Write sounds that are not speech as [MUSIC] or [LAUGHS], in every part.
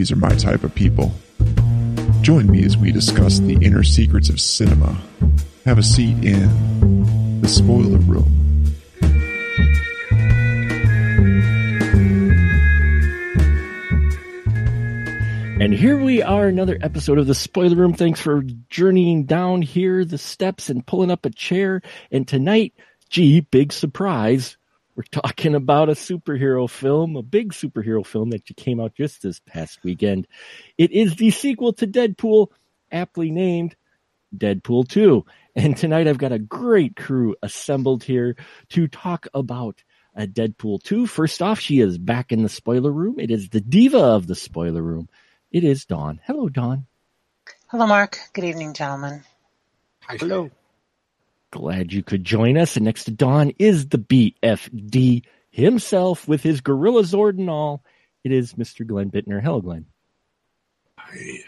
these are my type of people. Join me as we discuss the inner secrets of cinema. Have a seat in the spoiler room. And here we are, another episode of the Spoiler Room. Thanks for journeying down here the steps and pulling up a chair. And tonight, gee, big surprise. We're talking about a superhero film, a big superhero film that came out just this past weekend. It is the sequel to Deadpool, aptly named Deadpool 2. And tonight I've got a great crew assembled here to talk about a Deadpool 2. First off, she is back in the spoiler room. It is the diva of the spoiler room. It is Dawn. Hello, Dawn. Hello, Mark. Good evening, gentlemen. Hello. Glad you could join us. And next to Dawn is the BFD himself with his Gorilla Zord and all. It is Mr. Glenn Bittner. Hello, Glenn. Hi.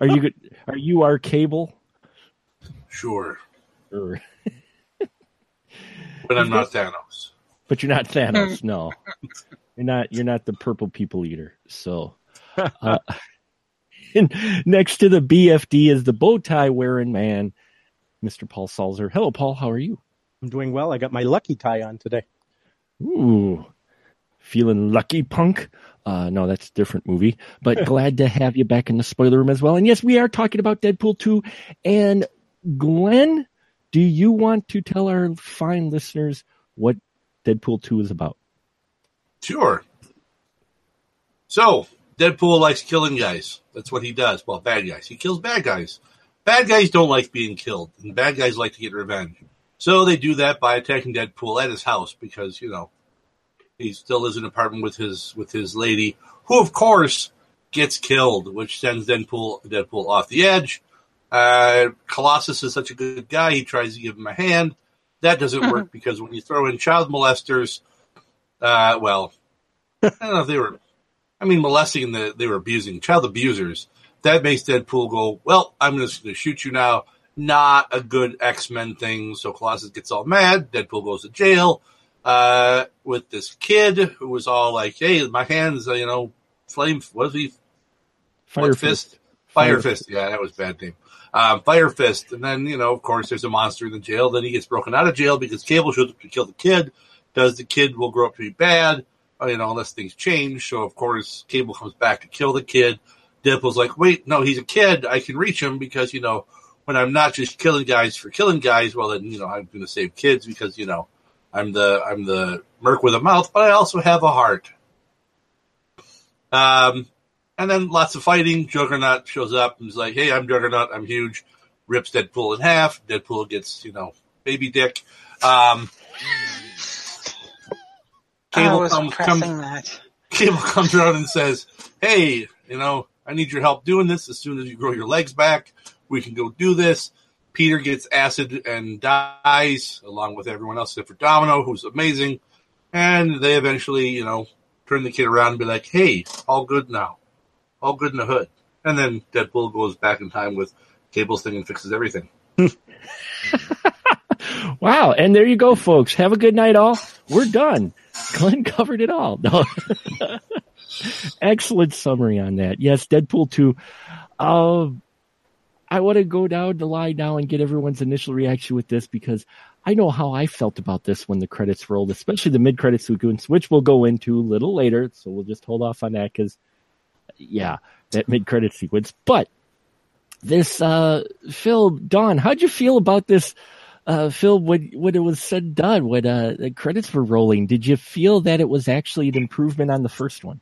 are you good? Are you our cable? Sure. Or, [LAUGHS] But I'm not Thanos. but you're not Thanos. No, you're not. You're not the purple people eater. So, [LAUGHS] uh, [LAUGHS] and next to the BFD is the bow tie wearing man, Mr. Paul Salzer. Hello, Paul. How are you? I'm doing well. I got my lucky tie on today. Ooh, feeling lucky, punk. Uh, no, that's a different movie, but [LAUGHS] glad to have you back in the spoiler room as well. And yes, we are talking about Deadpool 2. And Glenn, do you want to tell our fine listeners what Deadpool 2 is about? Sure. So, Deadpool likes killing guys. That's what he does. Well, bad guys. He kills bad guys. Bad guys don't like being killed, and bad guys like to get revenge. So they do that by attacking Deadpool at his house because, you know, he still lives in an apartment with his with his lady, who of course gets killed, which sends Deadpool Deadpool off the edge. Uh, Colossus is such a good guy; he tries to give him a hand. That doesn't work because when you throw in child molesters, uh, well, [LAUGHS] I don't know if they were. I mean, molesting the they were abusing child abusers. That makes Deadpool go, well, I'm just going to shoot you now. Not a good X Men thing. So Colossus gets all mad. Deadpool goes to jail uh, with this kid who was all like, "Hey, my hands, uh, you know, flame. What was he? Fire what Fist. Fire, Fire Fist. Yeah, that was a bad name. Um, Fire Fist. And then, you know, of course, there's a monster in the jail. Then he gets broken out of jail because Cable shows up to kill the kid. Does the kid will grow up to be bad? Uh, you know, unless things change. So, of course, Cable comes back to kill the kid. Deadpool's like, wait, no, he's a kid. I can reach him because, you know, when I'm not just killing guys for killing guys, well, then, you know, I'm going to save kids because, you know, I'm the I'm the merc with a mouth, but I also have a heart. Um, and then lots of fighting. Juggernaut shows up and is like, "Hey, I'm Juggernaut. I'm huge." Rips Deadpool in half. Deadpool gets you know baby dick. Um, I was comes, pressing comes- that. Cable comes around and says, "Hey, you know, I need your help doing this. As soon as you grow your legs back, we can go do this." Peter gets acid and dies, along with everyone else except for Domino, who's amazing. And they eventually, you know, turn the kid around and be like, "Hey, all good now, all good in the hood." And then Deadpool goes back in time with Cable's thing and fixes everything. [LAUGHS] Wow. And there you go, folks. Have a good night, all. We're done. Glenn covered it all. No. [LAUGHS] Excellent summary on that. Yes, Deadpool 2. Uh, I want to go down the line now and get everyone's initial reaction with this because I know how I felt about this when the credits rolled, especially the mid credit sequence, which we'll go into a little later. So we'll just hold off on that because, yeah, that mid credit sequence. But this, uh, Phil, Dawn, how'd you feel about this? uh, Phil, when when it was said and done, when uh, the credits were rolling, did you feel that it was actually an improvement on the first one?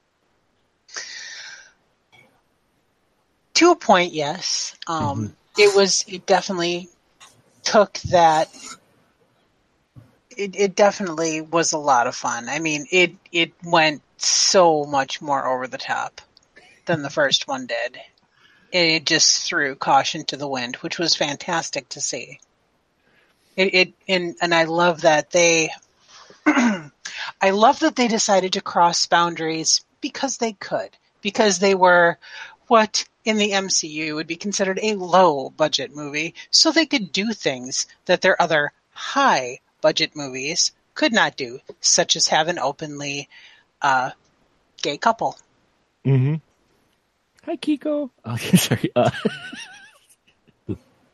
To a point, yes. Um, It was. It definitely took that. It, it definitely was a lot of fun. I mean, it it went so much more over the top. than the first one did. It just threw caution to the wind, which was fantastic to see. It, it and and I love that they [CLEARS THROAT] I love that they decided to cross boundaries because they could, because they were what in the MCU would be considered a low budget movie, so they could do things that their other high budget movies could not do, such as have an openly uh, gay couple. Mm-hmm. Hi, Kiko. [LAUGHS] Oh, sorry. Uh,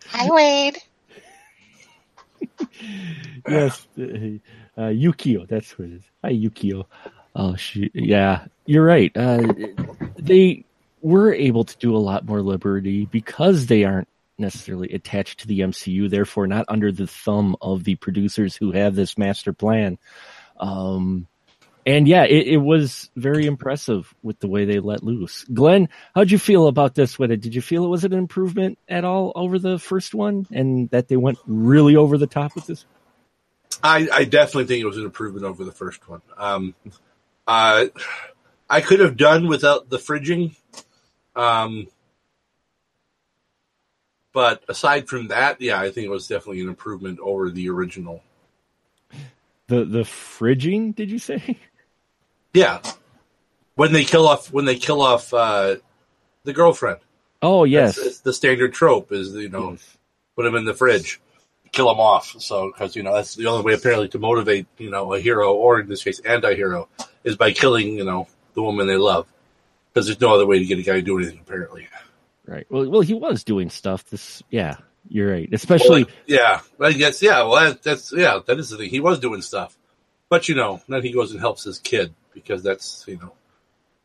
Hi, Wade. [LAUGHS] yes, uh, uh, Yukio. That's what it is. Hi, Yukio. Oh, she. Yeah, you're right. Uh, they were able to do a lot more liberty because they aren't necessarily attached to the MCU, therefore not under the thumb of the producers who have this master plan. Um, and yeah, it, it, was very impressive with the way they let loose. Glenn, how'd you feel about this with it? Did you feel it was an improvement at all over the first one and that they went really over the top with this? I, I definitely think it was an improvement over the first one. Um, uh, I could have done without the fridging. Um, but aside from that, yeah, I think it was definitely an improvement over the original. The the fridging, did you say? Yeah, when they kill off when they kill off uh, the girlfriend. Oh yes, it's the standard trope is you know yes. put him in the fridge, kill him off. So because you know that's the only way apparently to motivate you know a hero or in this case anti-hero is by killing you know the woman they love because there's no other way to get a guy to do anything apparently. Right. Well, well, he was doing stuff. This, yeah, you're right. Especially, well, yeah, I guess, yeah. Well, that, that's yeah, that is the thing. He was doing stuff, but you know, then he goes and helps his kid because that's you know,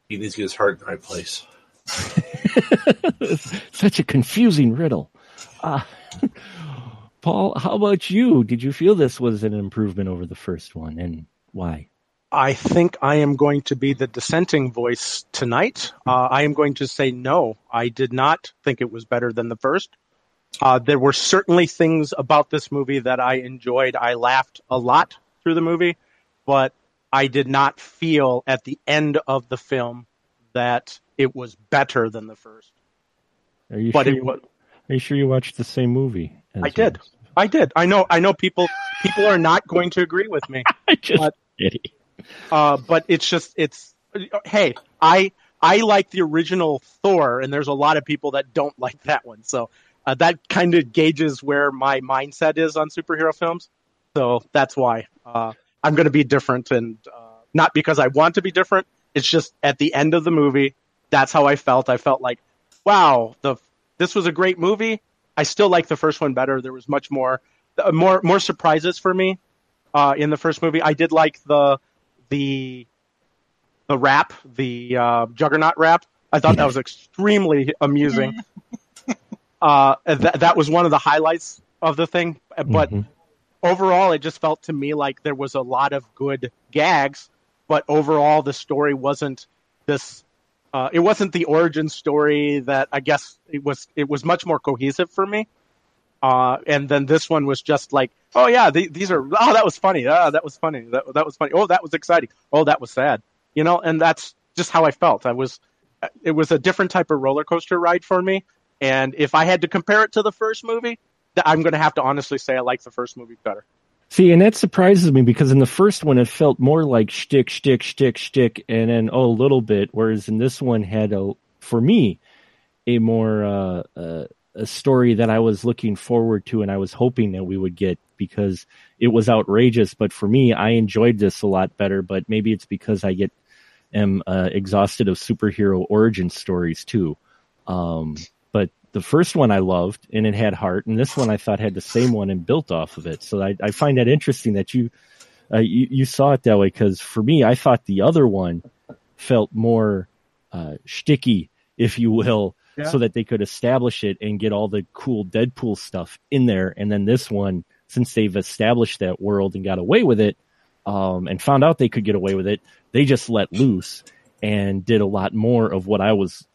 he needs to get his heart in the right place. [LAUGHS] Such a confusing riddle. Uh, [LAUGHS] Paul, how about you? Did you feel this was an improvement over the first one, and why? I think I am going to be the dissenting voice tonight. Uh, I am going to say no. I did not think it was better than the first. Uh, there were certainly things about this movie that I enjoyed. I laughed a lot through the movie, but I did not feel at the end of the film that it was better than the first. Are you but sure? You, are you sure you watched the same movie? I did. I did. I know. I know people. People are not going to agree with me. [LAUGHS] I just but, uh, but it's just it's hey, I I like the original Thor, and there's a lot of people that don't like that one. So uh, that kind of gauges where my mindset is on superhero films. So that's why uh, I'm going to be different, and uh, not because I want to be different. It's just at the end of the movie, that's how I felt. I felt like, wow, the this was a great movie. I still like the first one better. There was much more, uh, more, more surprises for me uh, in the first movie. I did like the the the rap, the uh, Juggernaut rap. I thought that was extremely amusing. [LAUGHS] uh, that that was one of the highlights of the thing. But mm-hmm. overall, it just felt to me like there was a lot of good gags. But overall, the story wasn't this. Uh, it wasn't the origin story that I guess it was. It was much more cohesive for me. Uh, and then this one was just like, oh yeah, the, these are, oh, that was funny. Ah, that was funny. That, that was funny. Oh, that was exciting. Oh, that was sad. You know, and that's just how I felt. I was, it was a different type of roller coaster ride for me. And if I had to compare it to the first movie, I'm going to have to honestly say I like the first movie better. See, and that surprises me because in the first one it felt more like shtick, shtick, shtick, shtick, and then oh, a little bit. Whereas in this one had a, for me, a more uh, uh, a story that I was looking forward to and I was hoping that we would get because it was outrageous. But for me, I enjoyed this a lot better. But maybe it's because I get am uh, exhausted of superhero origin stories too. Um, but the first one I loved and it had heart, and this one I thought had the same one and built off of it. So I, I find that interesting that you, uh, you you saw it that way because for me, I thought the other one felt more uh, sticky, if you will so that they could establish it and get all the cool Deadpool stuff in there. And then this one, since they've established that world and got away with it, um, and found out they could get away with it, they just let loose and did a lot more of what I was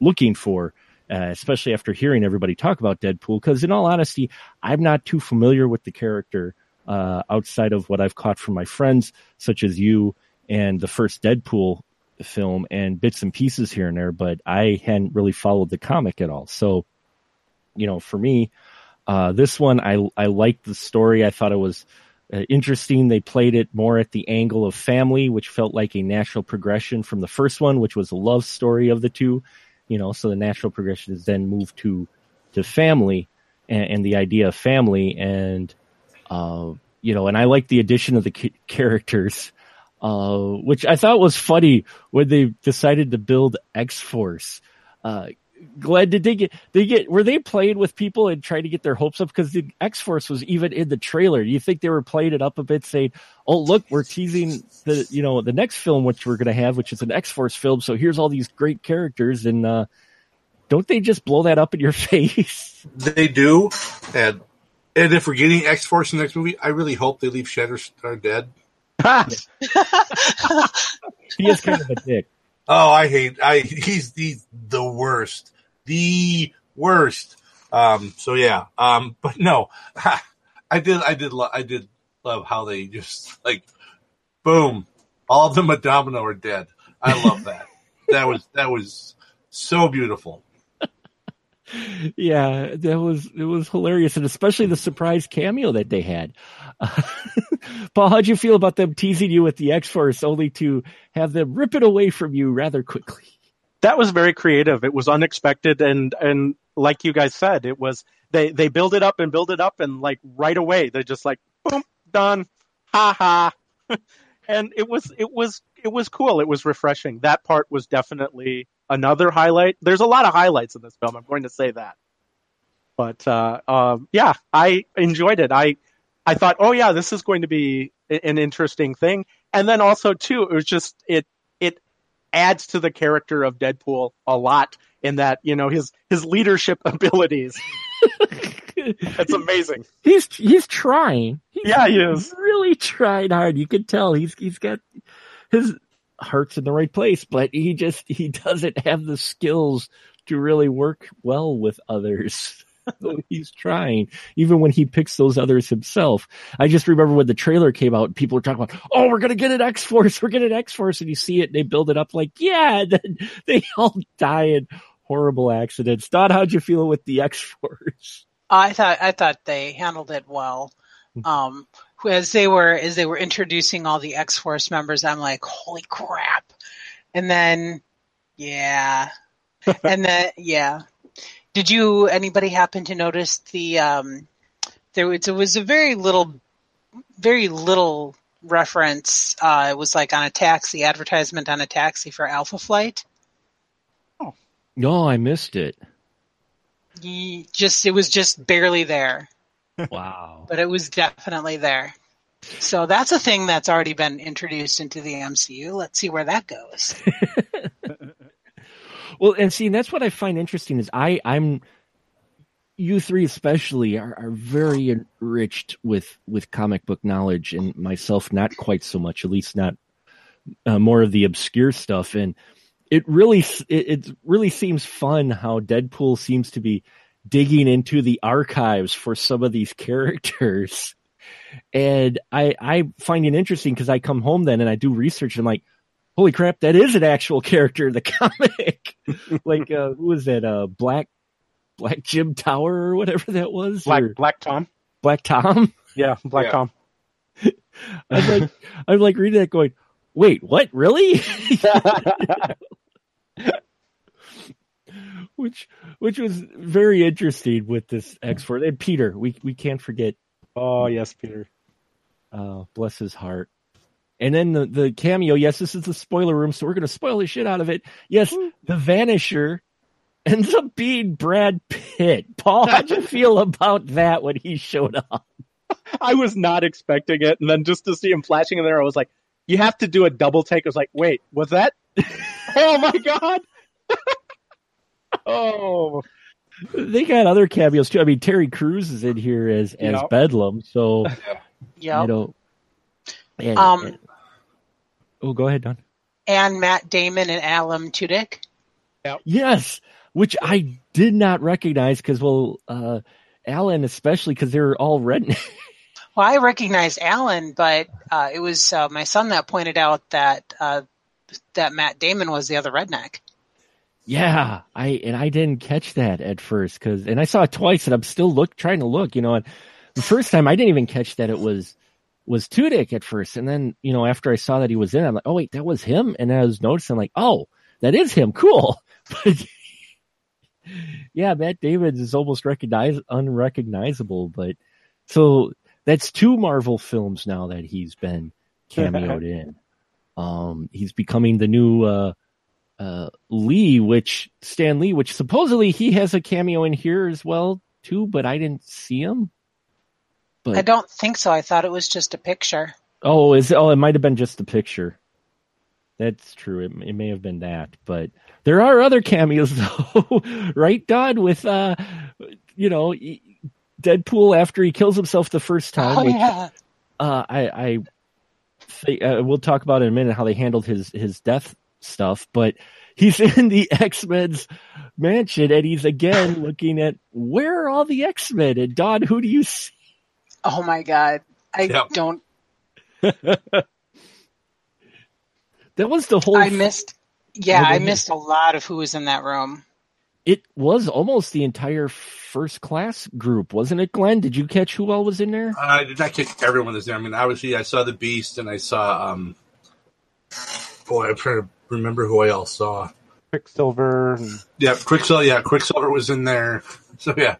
looking for. Uh, especially after hearing everybody talk about Deadpool, because in all honesty, I'm not too familiar with the character uh, outside of what I've caught from my friends, such as you and the first Deadpool film and bits and pieces here and there, but I hadn't really followed the comic at all. So, you know, for me, uh, this one I I liked the story. I thought it was uh, interesting. They played it more at the angle of family, which felt like a natural progression from the first one, which was a love story of the two. You know, so the natural progression is then moved to to family and, and the idea of family and uh, you know, and I like the addition of the ca- characters, uh, which I thought was funny when they decided to build X Force. Uh, Glenn, did they get they get were they playing with people and trying to get their hopes up because the X Force was even in the trailer? You think they were playing it up a bit, saying, "Oh, look, we're teasing the you know the next film which we're going to have, which is an X Force film. So here's all these great characters, and uh, don't they just blow that up in your [LAUGHS] face?" They do, and and if we're getting X Force in the next movie, I really hope they leave Shatterstar dead. [LAUGHS] he is kind of a dick. Oh, I hate. I he's he's the worst, the worst. Um. So yeah. Um. But no, [LAUGHS] I did. I did. Lo- I did love how they just like, boom, all of them domino are dead. I love that. [LAUGHS] that was that was so beautiful. Yeah, that was it was hilarious, and especially the surprise cameo that they had. Uh, [LAUGHS] Paul, how'd you feel about them teasing you with the X Force, only to have them rip it away from you rather quickly? That was very creative. It was unexpected, and and like you guys said, it was they they build it up and build it up, and like right away they're just like boom done, ha ha, [LAUGHS] and it was it was it was cool. It was refreshing. That part was definitely another highlight. There's a lot of highlights in this film. I'm going to say that. But uh, um, yeah, I enjoyed it. I I thought, oh yeah, this is going to be an interesting thing. And then also too, it was just it it adds to the character of Deadpool a lot in that you know his his leadership [LAUGHS] abilities. That's amazing. He's he's trying. He's yeah, he is really trying hard. You can tell he's he's got his heart's in the right place, but he just he doesn't have the skills to really work well with others. [LAUGHS] he's trying, even when he picks those others himself. I just remember when the trailer came out, people were talking about, "Oh, we're gonna get an X Force, we're getting an X Force," and you see it, and they build it up like, yeah, [LAUGHS] then they all die in horrible accidents. Dawn, how'd you feel with the X Force? I thought I thought they handled it well. Um, as they were as they were introducing all the X Force members, I'm like, holy crap! And then, yeah, [LAUGHS] and then yeah. Did you anybody happen to notice the um, there was it was a very little, very little reference. Uh, it was like on a taxi advertisement on a taxi for Alpha Flight. Oh, no, I missed it. You just it was just barely there. Wow. but it was definitely there. So that's a thing that's already been introduced into the MCU. Let's see where that goes. [LAUGHS] well, and see, that's what I find interesting is I, I'm, you three especially are, are very enriched with, with comic book knowledge and myself not quite so much, at least not uh, more of the obscure stuff. And it really, it, it really seems fun how Deadpool seems to be digging into the archives for some of these characters. And I, I find it interesting because I come home then and I do research and I'm like, holy crap, that is an actual character in the [LAUGHS] comic. like, uh, who was that? Uh, Black, Black Jim Tower or whatever that was? Black, or, Black Tom. Black Tom? Yeah, Black Yeah. Tom. [LAUGHS] I'm like, I'm like reading that going, wait, what? Really? [LAUGHS] which, which was very interesting with this X Force and Peter. We, we can't forget oh yes, Peter. Uh, bless his heart. And then the, the cameo, yes, this is the spoiler room, so we're going to spoil the shit out of it. Yes, the Vanisher ends up being Brad Pitt. Paul, how'd you feel about that when he showed up? [LAUGHS] I was not expecting it, and then just to see him flashing in there, I was like, "You have to do a double take." I was like, "Wait, was that? [LAUGHS] oh my god!" [LAUGHS] oh, They got other cameos too. I mean, Terry Crews is in here as as Yep. Bedlam, so [LAUGHS] yeah, you know. and- Um, and- oh, go ahead, Dawn. and Matt Damon and Alan Tudyk. Yes, which I did not recognize because, well, uh, Alan especially because they're all redneck. [LAUGHS] Well, I recognized Alan, but uh, it was uh, my son that pointed out that uh, that Matt Damon was the other redneck. Yeah, I and I didn't catch that at first because, and I saw it twice, and I'm still look trying to look. You know, and the first time I didn't even catch that it was was Tudyk at first, and then you know after I saw that he was in, I'm like, oh wait, that was him, and I was noticing like, oh, that is him, cool. But [LAUGHS] yeah, Matt Damon is almost recognize unrecognizable, but so that's two Marvel films now that he's been [LAUGHS] cameoed in. Um, he's becoming the new uh, uh, Lee, which Stan Lee, which supposedly he has a cameo in here as well too, but I didn't see him. But I don't think so. I thought it was just a picture. oh, is oh, it might have been just a picture. That's true. It, it may have been that, but there are other cameos [LAUGHS] though, right, Dodd? With uh, you know, Deadpool after he kills himself the first time. Oh which, yeah. uh, I, I think, uh, we'll talk about in a minute how they handled his his death stuff, but he's [LAUGHS] in the X Men's mansion and he's again [LAUGHS] looking at where are all the X Men and Dawn, who do you see? Oh my god. I Yep. don't. [LAUGHS] That was the whole. I missed. Yeah, Oh, I missed a lot of who was in that room. it was almost the entire first class group, wasn't it, Glenn? Did you catch who all was in there? I did not catch everyone that's there. I mean, obviously, I saw the Beast, and I saw. um Boy, I'm trying to remember who I else saw. Quicksilver. And, Yeah, Quicksilver. Yeah, Quicksilver was in there. So yeah.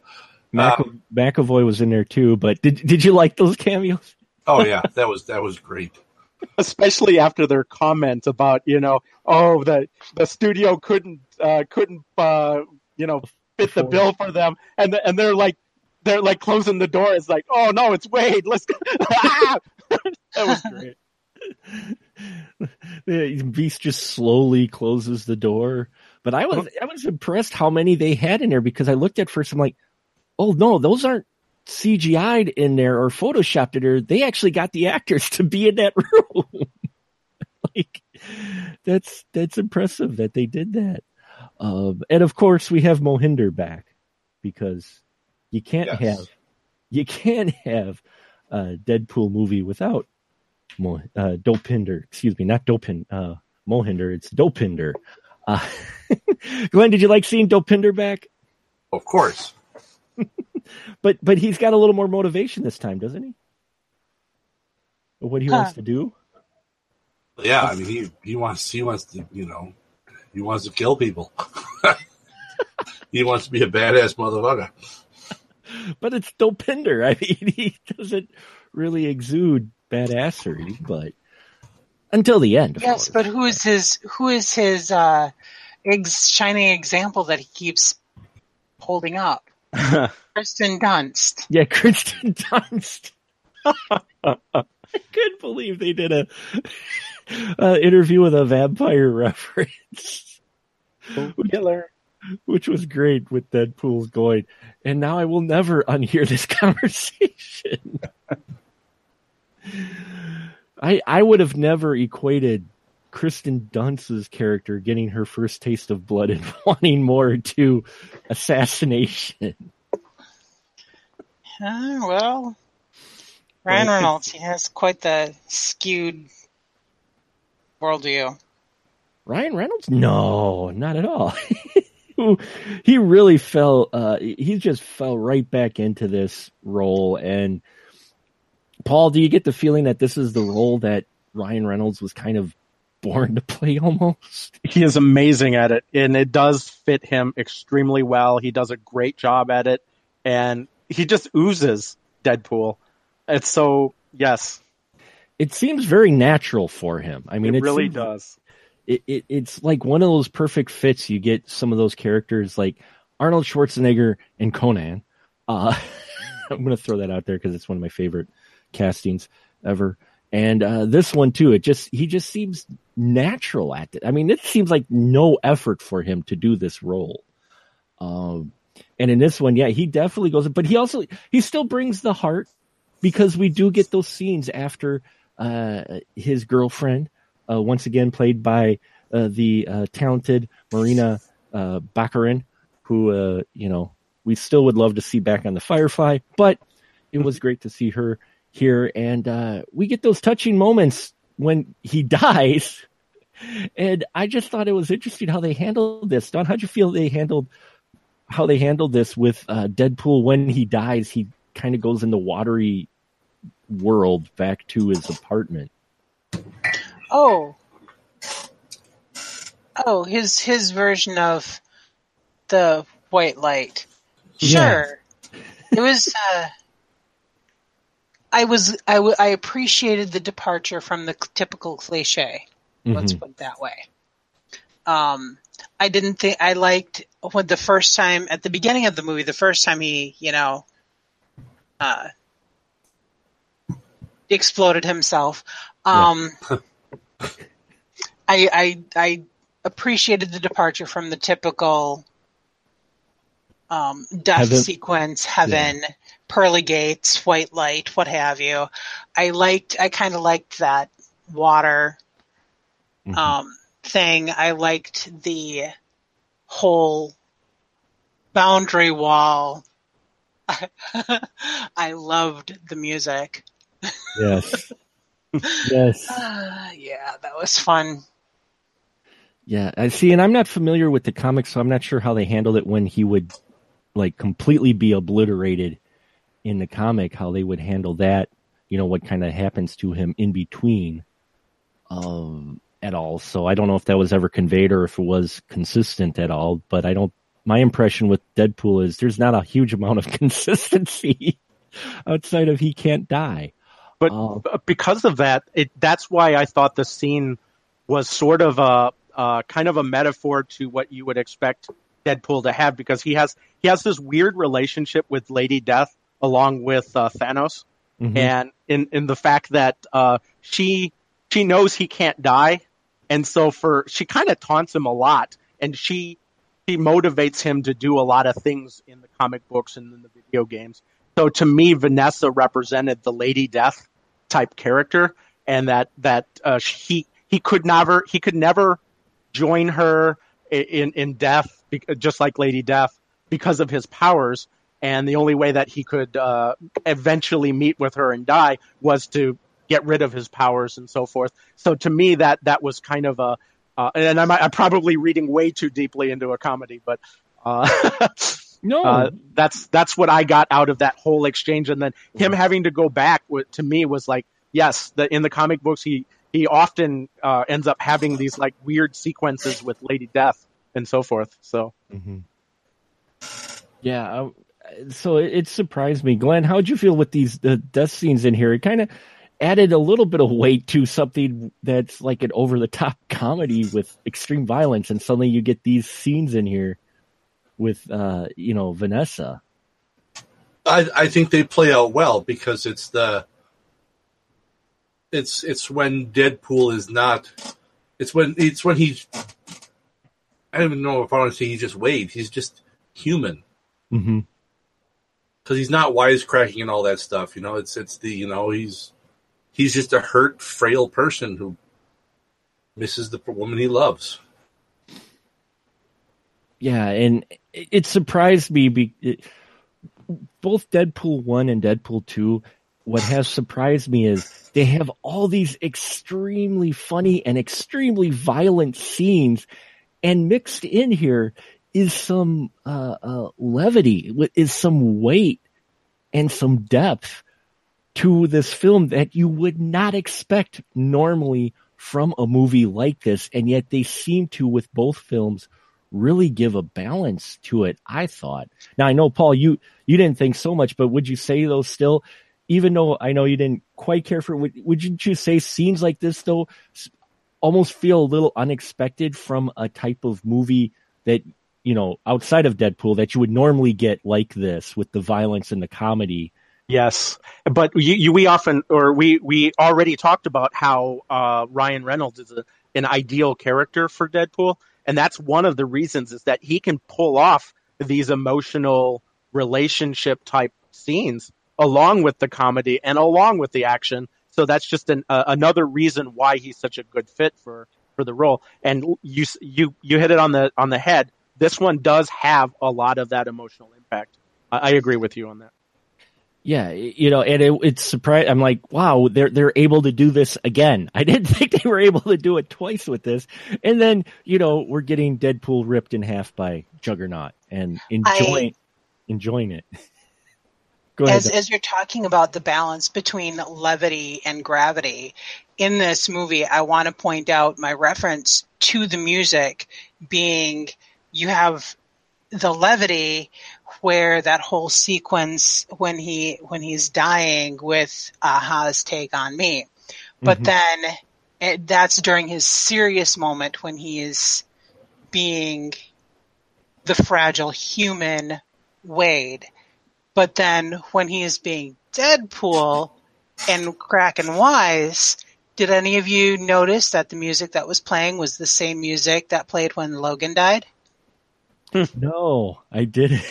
Mac- McAvoy was in there too, but did did you like those cameos? Oh yeah, that was that was great. [LAUGHS] especially after their comment about you know oh the the studio couldn't uh, couldn't uh, you know fit the bill for them and the, and they're like they're like closing the door it's like oh no it's Wade let's go [LAUGHS] that was great [LAUGHS] [LAUGHS] The Beast just slowly closes the door. But I was I was impressed how many they had in there because I looked at first. I'm like, oh no, those aren't CGI'd in there or photoshopped in there. They actually got the actors to be in that [LAUGHS] room. like that's that's impressive that they did that. Um, and of course, we have Mohinder back because you can't Yes. have you can't have a Deadpool movie without Mo, uh, Dopinder. Excuse me, not Dopin. Uh, Mohinder. It's Dopinder. Uh, [LAUGHS] Glenn, did you like seeing Dopinder back? Of course. [LAUGHS] But but he's got a little more motivation this time, doesn't he? What he Huh. wants to do. Yeah, I mean, he he wants he wants to you know he wants to kill people. [LAUGHS] he wants to be a badass motherfucker. But it's Dopinder. I mean, he doesn't really exude badassery, but until the end. Of Yes, course. but who is his who is his uh ex- shining example that he keeps holding up? [LAUGHS] Kristen Dunst. Yeah, Kristen [LAUGHS] Dunst. [LAUGHS] I couldn't believe they did a, a interview with a vampire reference, Killer. which was great with Deadpool's going. And now I will never unhear this conversation. I I would have never equated Kristen Dunst's character getting her first taste of blood and [LAUGHS] wanting more to assassination. Uh, well, Ryan Reynolds, he has quite the skewed worldview. Ryan Reynolds? No, not at all. [LAUGHS] he really fell. Uh, he just fell right back into this role. And Paul, do you get the feeling that this is the role that Ryan Reynolds was kind of born to play almost? he is amazing at it and it does fit him extremely well he does a great job at it and he just oozes deadpool it's so yes It seems very natural for him. I mean, it really seems- does It, it it's like one of those perfect fits. You get some of those characters like Arnold Schwarzenegger and Conan. Uh, [LAUGHS] I'm going to throw that out there because it's one of my favorite castings ever. And uh, this one too, it just he just seems natural at it. I mean, it seems like no effort for him to do this role. Um, and in this one, yeah, he definitely goes. But he also he still brings the heart because we do get those scenes after uh, his girlfriend, uh, once again played by uh, the uh, talented Marina uh, Baccarin, who uh, you know we still would love to see back on the Firefly, but it was great to see her here, and uh, we get those touching moments when he [LAUGHS] dies, and I just thought it was interesting how they handled this. Dawn, how'd you feel they handled how they handled this with uh, Deadpool when he dies? He kind of goes in the watery world back to his apartment. Oh, oh, his his version of the white light. Sure, it was. Uh, I was I, w- I appreciated the departure from the typical cliche. Let's Mhm. put it that way. Um, I didn't think I liked when the first time at the beginning of the movie, the first time he, you know, uh, exploded himself. Um, [LAUGHS] I, I I appreciated the departure from the typical um, death Heaven- sequence, heaven, pearly gates, white light, what have you. I liked. I kind of liked that water Mhm. um, thing. I liked the whole boundary wall. [LAUGHS] I loved the music. Yes. [LAUGHS] yes. Uh, yeah, that was fun. Yeah, I see, and I'm not familiar with the comics, so I'm not sure how they handled it when he would like completely be obliterated in the comic. How they would handle that, you know, what kind of happens to him in between, um, at all. So I don't know if that was ever conveyed or if it was consistent at all. But I don't. My impression with Deadpool is there's not a huge amount of [LAUGHS] consistency outside of he can't die. But Uh, because of that, it that's why I thought the scene was sort of a uh, kind of a metaphor to what you would expect Deadpool to have because he has he has this weird relationship with Lady Death along with uh, Thanos, mhm. and in in the fact that uh, she she knows he can't die, and so for she kind of taunts him a lot, and she she motivates him to do a lot of things in the comic books and in the video games. So to me, Vanessa represented the Lady Death type character, and that that uh, he he could never he could never join her in in death, just like Lady Death, because of his powers. And the only way that he could uh, eventually meet with her and die was to get rid of his powers and so forth. So to me, that that was kind of a, uh, and I'm, I'm probably reading way too deeply into a comedy, but uh, [LAUGHS] no, uh, that's that's what I got out of that whole exchange. And then him having to go back to me was like, yes, the, in the comic books he he often uh, ends up having these like weird sequences with Lady Death and so forth. So hmm Yeah, I, so it, it surprised me, Glenn. How'd you feel with these the death scenes in here? It kind of added a little bit of weight to something that's like an over the top [LAUGHS] comedy with extreme violence, and suddenly you get these scenes in here with uh, you know Vanessa. I, I think they play out well because it's the it's it's when Deadpool is not it's when it's when he's I don't even know if I want to say he's just Wade. He's just human Mm-hmm. because he's not wisecracking and all that stuff. You know, it's it's the you know he's he's just a hurt, frail person who misses the woman he loves. Yeah, and it, it surprised me. Be, it, both Deadpool one and Deadpool two. What has surprised me is they have all these extremely funny and extremely violent scenes, and mixed in here is some uh, uh, levity, is some weight and some depth to this film that you would not expect normally from a movie like this, and yet they seem to with both films really give a balance to it. I thought. Now I know Paul, you you didn't think so much, but would you say though still, even though I know you didn't quite care for it, would, would you say scenes like this though almost feel a little unexpected from a type of movie that you know outside of Deadpool that you would normally get like this with the violence and the comedy? yes, but you, you, we often or we we already talked about how uh, Ryan Reynolds is a, an ideal character for Deadpool, and that's one of the reasons is that he can pull off these emotional relationship type scenes along with the comedy and along with the action. So that's just an, uh, another reason why he's such a good fit for, for the role. And you you you hit it on the on the head. This one does have a lot of that emotional impact. I, I agree with you on that. Yeah, you know, and it, it's surprised. I'm like, wow, they're they're able to do this again. [LAUGHS] I didn't think they were able to do it twice with this. And then, you know, we're getting Deadpool ripped in half by Juggernaut and enjoying enjoying it. [LAUGHS] Go ahead. As, as you're talking about the balance between levity and gravity in this movie, I want to point out my reference to the music being you have the levity where that whole sequence when he when he's dying with a-ha's take on me but Mhm. then it, that's during his serious moment when he is being the fragile human Wade but then when he is being Deadpool and Kraken Wise did any of you notice that the music that was playing was the same music that played when Logan died? Hmm. no, I didn't.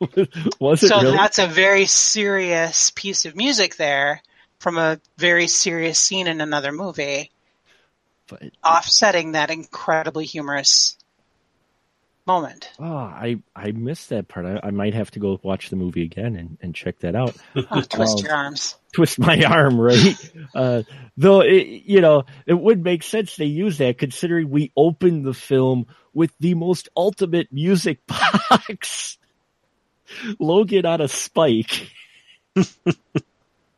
[LAUGHS] Was it so really? that's a very serious piece of music there from a very serious scene in another movie, But, offsetting that incredibly humorous moment. oh, I I missed that part. I, I might have to go watch the movie again and, and check that out. Oh, [LAUGHS] twist Oh. your arms. twist my [LAUGHS] arm, right? uh, though, it, you know, it would make sense they use that considering we opened the film with the most ultimate music [LAUGHS] box. Logan on a spike.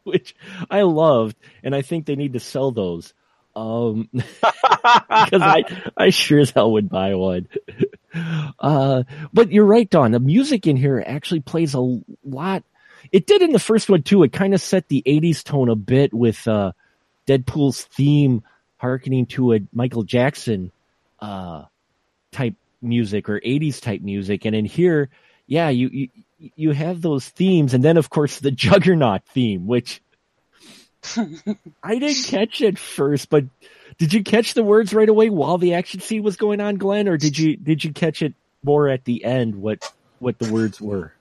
Which I loved, and I think they need to sell those. Um, because I, I sure as hell would buy one. Uh, but you're right, Dawn. The music in here actually plays a lot. It did in the first one too. It kind of set the 80s tone a bit with, uh, Deadpool's theme harkening to a Michael Jackson, uh, type music or 80s type music. And in here, yeah, you, you, you have those themes. And then of course the [LAUGHS] Juggernaut theme, which [LAUGHS] I didn't catch it first, but did you catch the words right away while the action scene was going on, Glenn, or did you did you catch it more at the end? What what the words were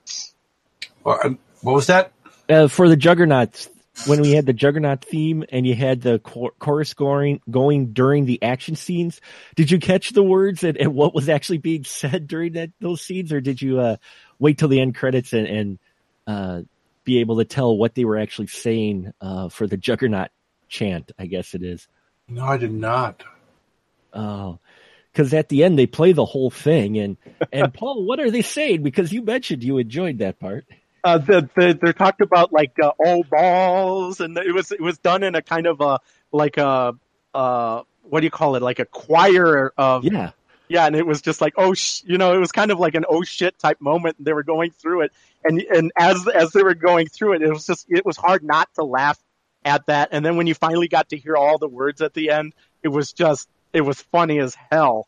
um, What was that? uh, for the Juggernauts when we had the Juggernaut theme and you had the chor- chorus going going during the action scenes? Did you catch the words and, and what was actually being said during that those scenes, or did you uh, wait till the end credits and, and uh, be able to tell what they were actually saying uh, for the Juggernaut chant? I guess it is. No, I did not. Oh, because at the end they play the whole thing, and and [LAUGHS] Paul, what are they saying? Because you mentioned you enjoyed that part. uh, the, the, they're talked about like uh, oh balls, and it was it was done in a kind of a like a uh, what do you call it? Like a choir of Yeah, yeah, and it was just like oh sh- you know it was kind of like an oh shit type moment. They were going through it, and and as as they were going through it, it was just it was hard not to laugh at that. And then when you finally got to hear all the words at the end, it was just it was funny as hell.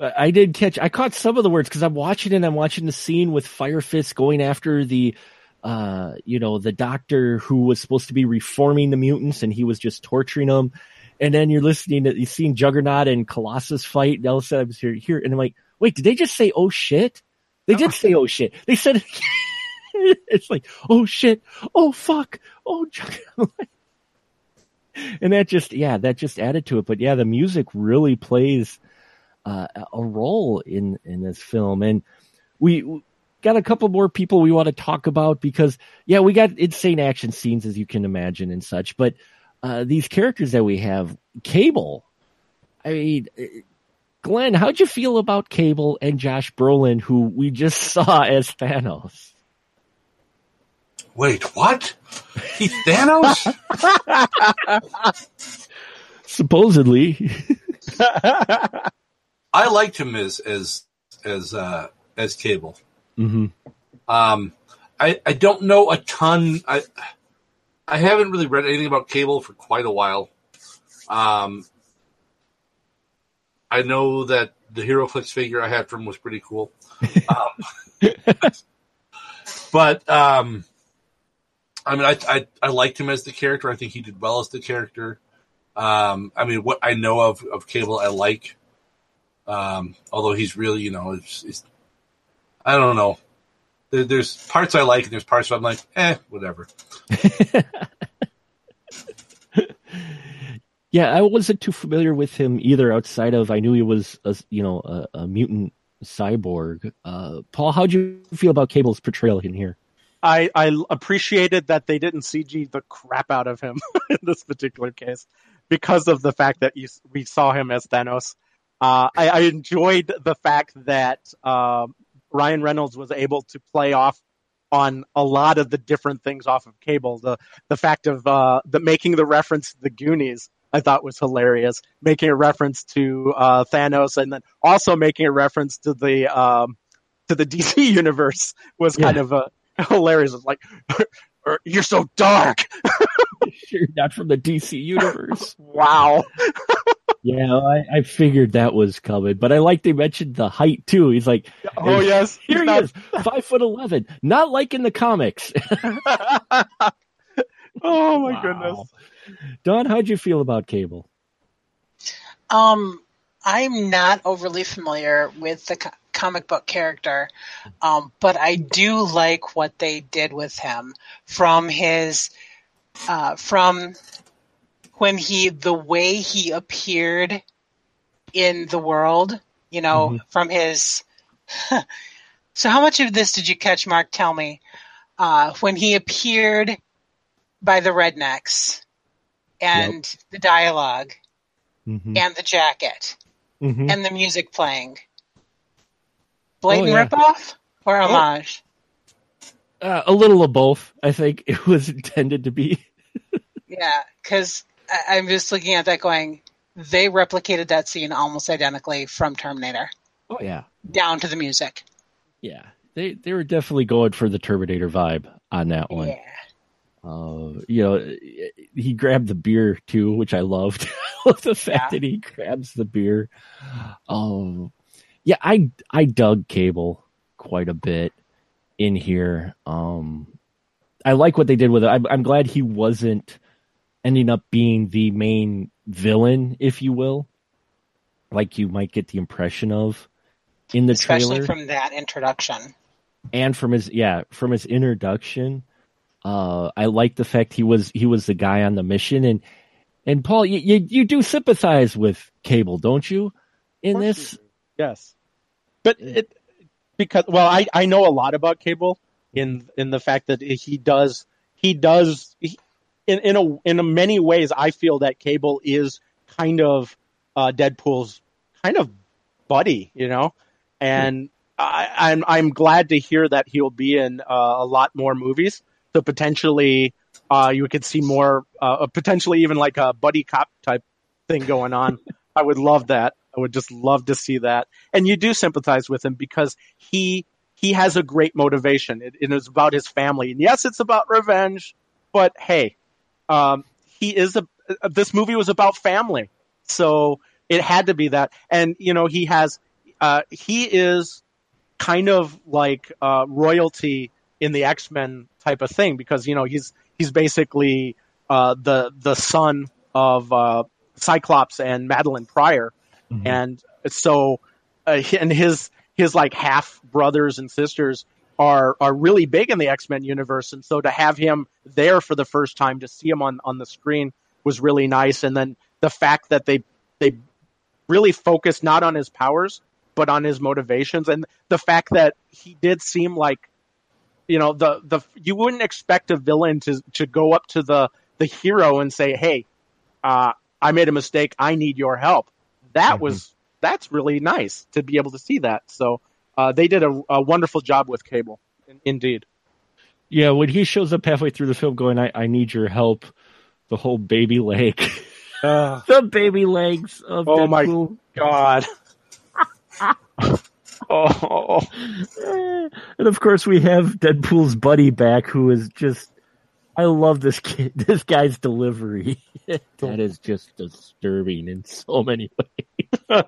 Uh, I did catch. I caught some of the words because I'm watching and I'm watching the scene with Fire Fist going after the, uh, you know, the doctor who was supposed to be reforming the mutants and he was just torturing them. And then you're listening to you seeing Juggernaut and Colossus fight. And all of a sudden I was here, here, and I'm like, wait, did they just say oh shit? They did say oh shit. They said [LAUGHS] it's like oh shit, oh fuck, oh Juggernaut. [LAUGHS] and that just yeah, that just added to it. But yeah, the music really plays uh, a role in in this film, and we we got a couple more people we want to talk about because yeah, we got insane action scenes as you can imagine and such, but uh, these characters that we have, Cable, I mean. uh, Glenn, how'd you feel about Cable and Josh Brolin, who we just [LAUGHS] saw as Thanos? Wait, what? He's Thanos? [LAUGHS] Supposedly, [LAUGHS] I liked him as as as uh, as Cable. hmm Um, I I don't know a ton. I I haven't really read anything about Cable for quite a while. Um, I know that the HeroClix figure I had from was pretty cool. Um, [LAUGHS] but um, I mean, I, I I liked him as the character. I think he did well as the character. Um, I mean, what I know of of Cable, I like. Um, although he's really, you know, it's, it's I don't know. There, there's parts I like, and there's parts where I'm like, eh, whatever. [LAUGHS] Yeah, I wasn't too familiar with him either. Outside of, I knew he was, a, you know, a, a mutant cyborg. Uh, Paul, how do you feel about Cable's portrayal in here? I, I appreciated that they didn't CG the crap out of him [LAUGHS] in this particular case because of the fact that you, we saw him as Thanos. Uh, I, I, enjoyed the fact that uh, Ryan Reynolds was able to play off on a lot of the different things off of Cable. The the fact of uh, the making the reference to the Goonies, I thought was hilarious. Making a reference to uh, Thanos, and then also making a reference to the um, to the [LAUGHS] DC universe was kind of a hilarious. It's like, you're so dark. [LAUGHS] you're not from the DC universe. [LAUGHS] wow. Yeah, I, I, figured that was coming, but I like they mentioned the height too. He's like, oh yes, [LAUGHS] here he is, five foot eleven, not like in the comics. [LAUGHS] [LAUGHS] oh my wow. goodness, Dawn, how'd you feel about Cable? Um, I'm not overly familiar with the co- comic book character, um, but I do like what they did with him from his uh, from when he the way he appeared in the world. You know, mm-hmm. from his. so, how much of this did you catch, Mark? Tell me. Uh, when he appeared by the rednecks and yep. the dialog mm-hmm. and the jacket mm-hmm. and the music playing. Blatant oh, yeah. ripoff or homage? Uh, a little of both. I think it was [LAUGHS] intended to be. yeah, because I'm just looking at that going. They replicated that scene almost identically from Terminator. Oh yeah, down to the music. Yeah, they they were definitely going for the Terminator vibe on that one. Yeah. Uh, you know, he grabbed the beer too, which I loved. [LAUGHS] the fact yeah. that he grabs the beer. Um, yeah, I I dug Cable quite a bit in here. Um, I like what they did with it. I'm, I'm glad he wasn't ending up being the main villain, if you will, like you might get the impression of in the Especially trailer. from that introduction. And from his yeah, from his introduction, uh, I like the fact he was he was the guy on the mission, and and Paul, you you, you do sympathize with Cable, don't you? In this, yes, but it because well, I I know a lot about Cable in in the fact that he does he does he, in in a in a many ways I feel that Cable is kind of uh, Deadpool's kind of buddy, you know, and. I, I'm I'm glad to hear that he'll be in uh, a lot more movies. So potentially, uh, you could see more, uh, potentially even like a buddy cop type thing going on. [LAUGHS] I would love that. I would just love to see that. And you do sympathize with him because he he has a great motivation. It, it is about his family, and yes, it's about revenge. But hey, um, he is a. This movie was about family, so it had to be that. And you know, he has. Uh, he is kind of like uh, royalty in the X Men type of thing because you know he's he's basically uh, the the son of uh, Cyclops and Madelyne Pryor, mm-hmm. and so uh, and his his like half brothers and sisters are are really big in the X Men universe, and so to have him there for the first time to see him on on the screen was really nice, and then the fact that they they really focused not on his powers but on his motivations and the fact that he did seem like you know the the you wouldn't expect a villain to to go up to the the hero and say, "Hey, uh, I made a mistake. I need your help." That mm-hmm. was that's really nice to be able to see that. So uh, they did a, a, wonderful job with Cable, indeed. Yeah, when he shows up halfway through the film, going, "I, I need your help," the whole baby leg, [LAUGHS] uh, the baby legs of oh Deadpool. my god. [LAUGHS] oh. And of course, we have Deadpool's buddy back, who is just. I love this kid. [LAUGHS] This guy's delivery. that is just disturbing in so many ways.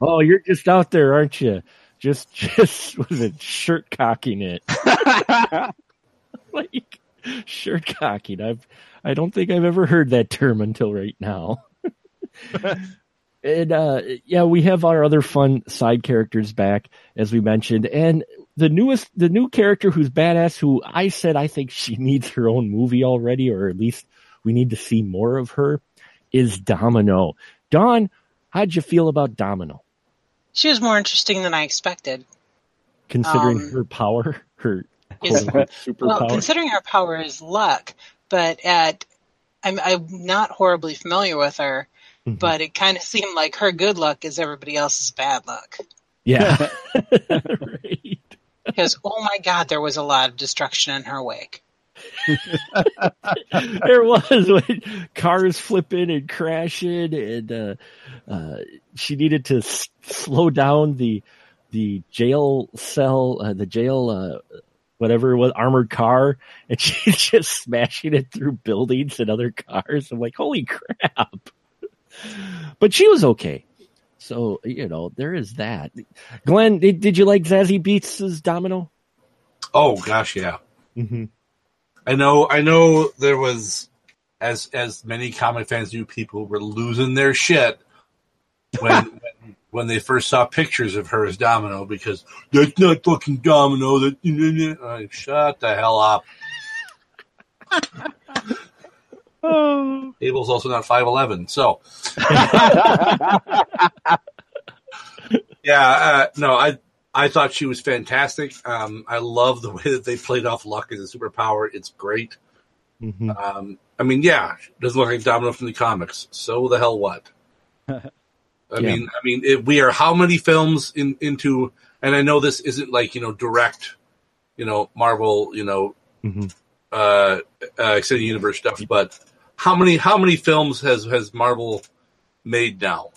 oh, you're just out there, aren't you? Just, [LAUGHS] just was it shirt cocking it? [LAUGHS] [LAUGHS] like shirt cocking. I've, I don't think I've ever heard that term until right now. And uh, yeah, we have our other fun side characters back, as we mentioned, and the newest, the new character who's badass, who I said I think she needs her own movie already, or at least we need to see more of her, is Domino. Dawn, how'd you feel about Domino? She was more interesting than I expected. Considering um, her power, her Is- quote unquote [LAUGHS] Well, superpower. considering her power is luck, but at I'm I'm not horribly familiar with her, Mhm. but it kind of [LAUGHS] seemed like her good luck is everybody else's bad luck. yeah, [LAUGHS] right. Because oh my god, there was a lot of destruction in her wake. [LAUGHS] there was when cars flipping and crashing, and uh, uh, she needed to s- slow down the the jail cell, uh, the jail, uh, whatever it was, armored car, and [LAUGHS] she's just smashing it through buildings and other cars. I'm like, holy crap! But she was okay. So you know, there is that. Glenn, did, did you like Zazie Beetz' Domino? Oh gosh, yeah. Mm-hmm. I know. I know. There was, as as many comic fans do, people were losing their shit when when, [LAUGHS] when they first saw pictures of her as Domino because that's not fucking Domino. That like, shut the hell up. Oh. [LAUGHS] Abel's also not five eleven, so [LAUGHS] yeah. Uh, no, I I thought she was fantastic. Um, I love the way that they played off luck as a superpower. It's great. Mm-hmm. Um, I mean, yeah, doesn't look like Domino from the comics. So the hell what? [LAUGHS] I Yeah. mean, I mean, it, we are how many films in into, and I know this isn't like you know direct, you know, Marvel, you know, Mm-hmm. uh, uh, extended universe stuff, but how many how many films has has Marvel made now,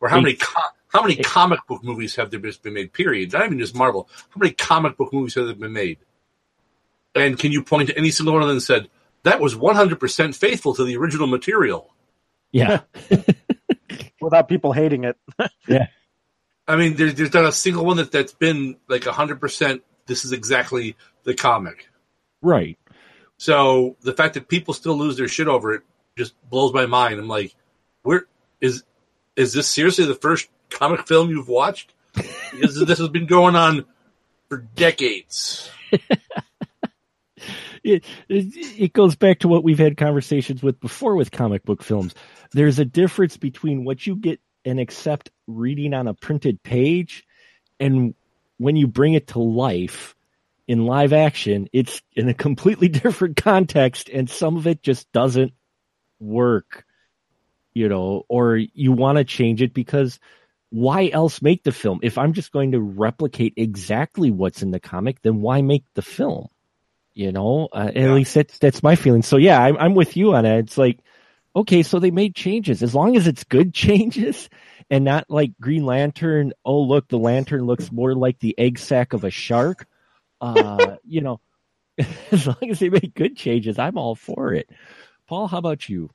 or how many co- how many comic book movies have there been made? Period. Not even just Marvel. How many comic book movies have there been made? And can you point to any single one of them that said that was one hundred percent faithful to the original material? Yeah. [LAUGHS] Without people hating it. [LAUGHS] Yeah. I mean, there's there's not a single one that that's been like hundred percent. This is exactly the comic. Right. So the fact that people still lose their shit over it just blows my mind. I'm like, where is is this seriously the first comic film you've watched? Because this has been going on for decades. [LAUGHS] it, it it goes back to what we've had conversations with before with comic book films. There's a difference between what you get and accept reading on a printed page and when you bring it to life in live action, it's in a completely [LAUGHS] different context and some of it just doesn't work. You know, or you want to change it because why else make the film? If I'm just going to replicate exactly what's in the comic, then why make the film? You know, uh, Yeah. at least that's that's my feeling. So yeah, I'm I'm with you on it. It's like, okay, so they made changes as long as it's good [LAUGHS] changes and not like Green Lantern. Oh, look, the lantern looks more like the egg sac of a shark. Uh, [LAUGHS] you know, [LAUGHS] as long as they make good changes, I'm all for it. Paul, how about you?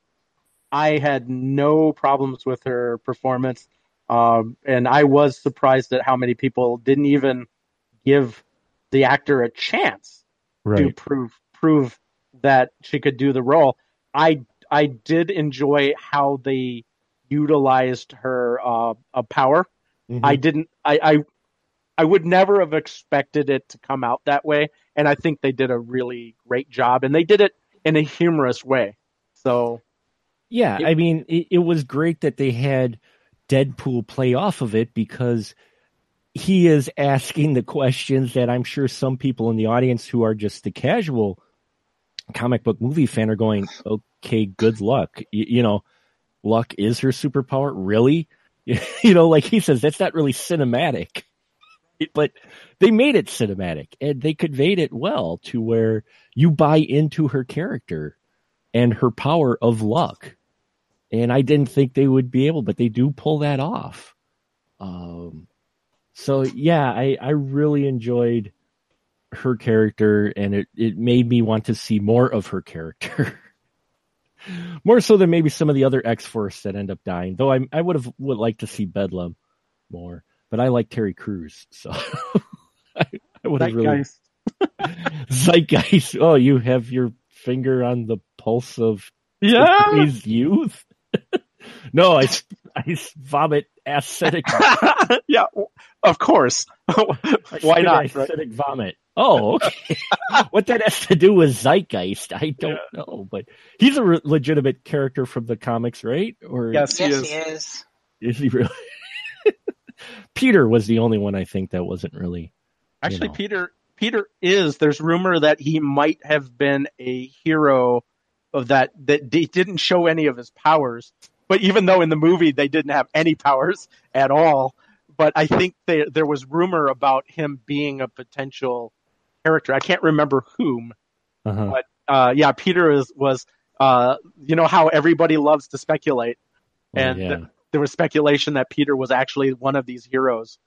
I had no problems with her performance. Um, and I was surprised at how many people didn't even give the actor a chance to prove prove that she could do the role. I I did enjoy how they utilized her uh, uh, power. Mhm. I didn't. I, I I would never have expected it to come out that way, and I think they did a really great job, and they did it in a humorous way. So Yeah, It- I mean, it, it was great that they had Deadpool play off of it because he is asking the questions that I'm sure some people in the audience who are just the casual comic book movie fan are going, okay, good luck. You, you know, luck is her superpower. Really? [LAUGHS] you know, like he says, that's not really cinematic, but they made it cinematic and they conveyed it well to where you buy into her character and her power of luck. And I didn't think they would be able, but they do pull that off. Um, so yeah, I, I really enjoyed her character and it, it made me want to see more of her character. [LAUGHS] more so than maybe some of the other X Force that end up dying. Though I I would have would like to see Bedlam more, but I like Terry Crews, so [LAUGHS] I, I would have really guy's [LAUGHS] zeitgeist. Oh, you have your finger on the pulse of yeah. today's youth. No, I, [LAUGHS] I vomit acidic. [LAUGHS] yeah, of course. [LAUGHS] Why spit not? right? Acidic vomit. Oh, okay. what that has to do with zeitgeist, I don't know. But he's a re- legitimate character from the comics, right? Or Yes, he yes, is. he is. is he really? Peter was the only one I think that wasn't really. Actually, know. Peter Peter is. There's rumor that he might have been a hero of that that they didn't show any of his powers. But even though in the movie they didn't have any powers at all, but I think they, there was rumor about him being a potential character. I can't remember whom, Uh-huh. but uh, yeah, Peter is, was. Uh, you know how everybody loves to speculate, Oh, and yeah. there was speculation that Peter was actually one of these heroes.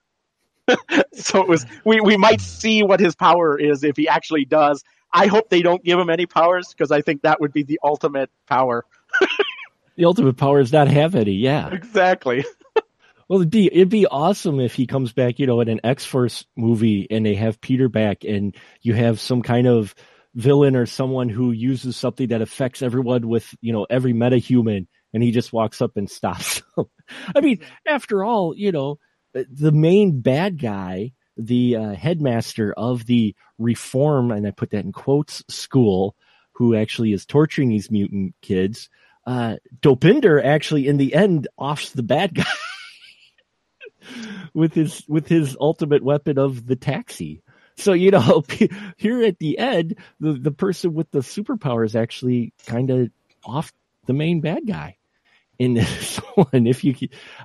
[LAUGHS] so it was we we might see what his power is if he actually does. I hope they don't give him any powers because I think that would be the ultimate power. [LAUGHS] the ultimate power is not have any. Yeah. Exactly. [LAUGHS] Well, it'd be it'd be awesome if he comes back, you know, in an X Force movie, and they have Peter back, and you have some kind of villain or someone who uses something that affects everyone with, you know, every metahuman, and he just walks up and stops [LAUGHS] them. I mean, after all, you know, the main bad guy, the uh, headmaster of the reform, and I put that in quotes, school, who actually is torturing these mutant kids. Uh, Dopinder actually, in the end, offs the bad guy [LAUGHS] with his with his ultimate weapon of the taxi. So you know, [LAUGHS] here at the end, the the person with the superpower is actually kind of off the main bad guy in [LAUGHS] this one. If you,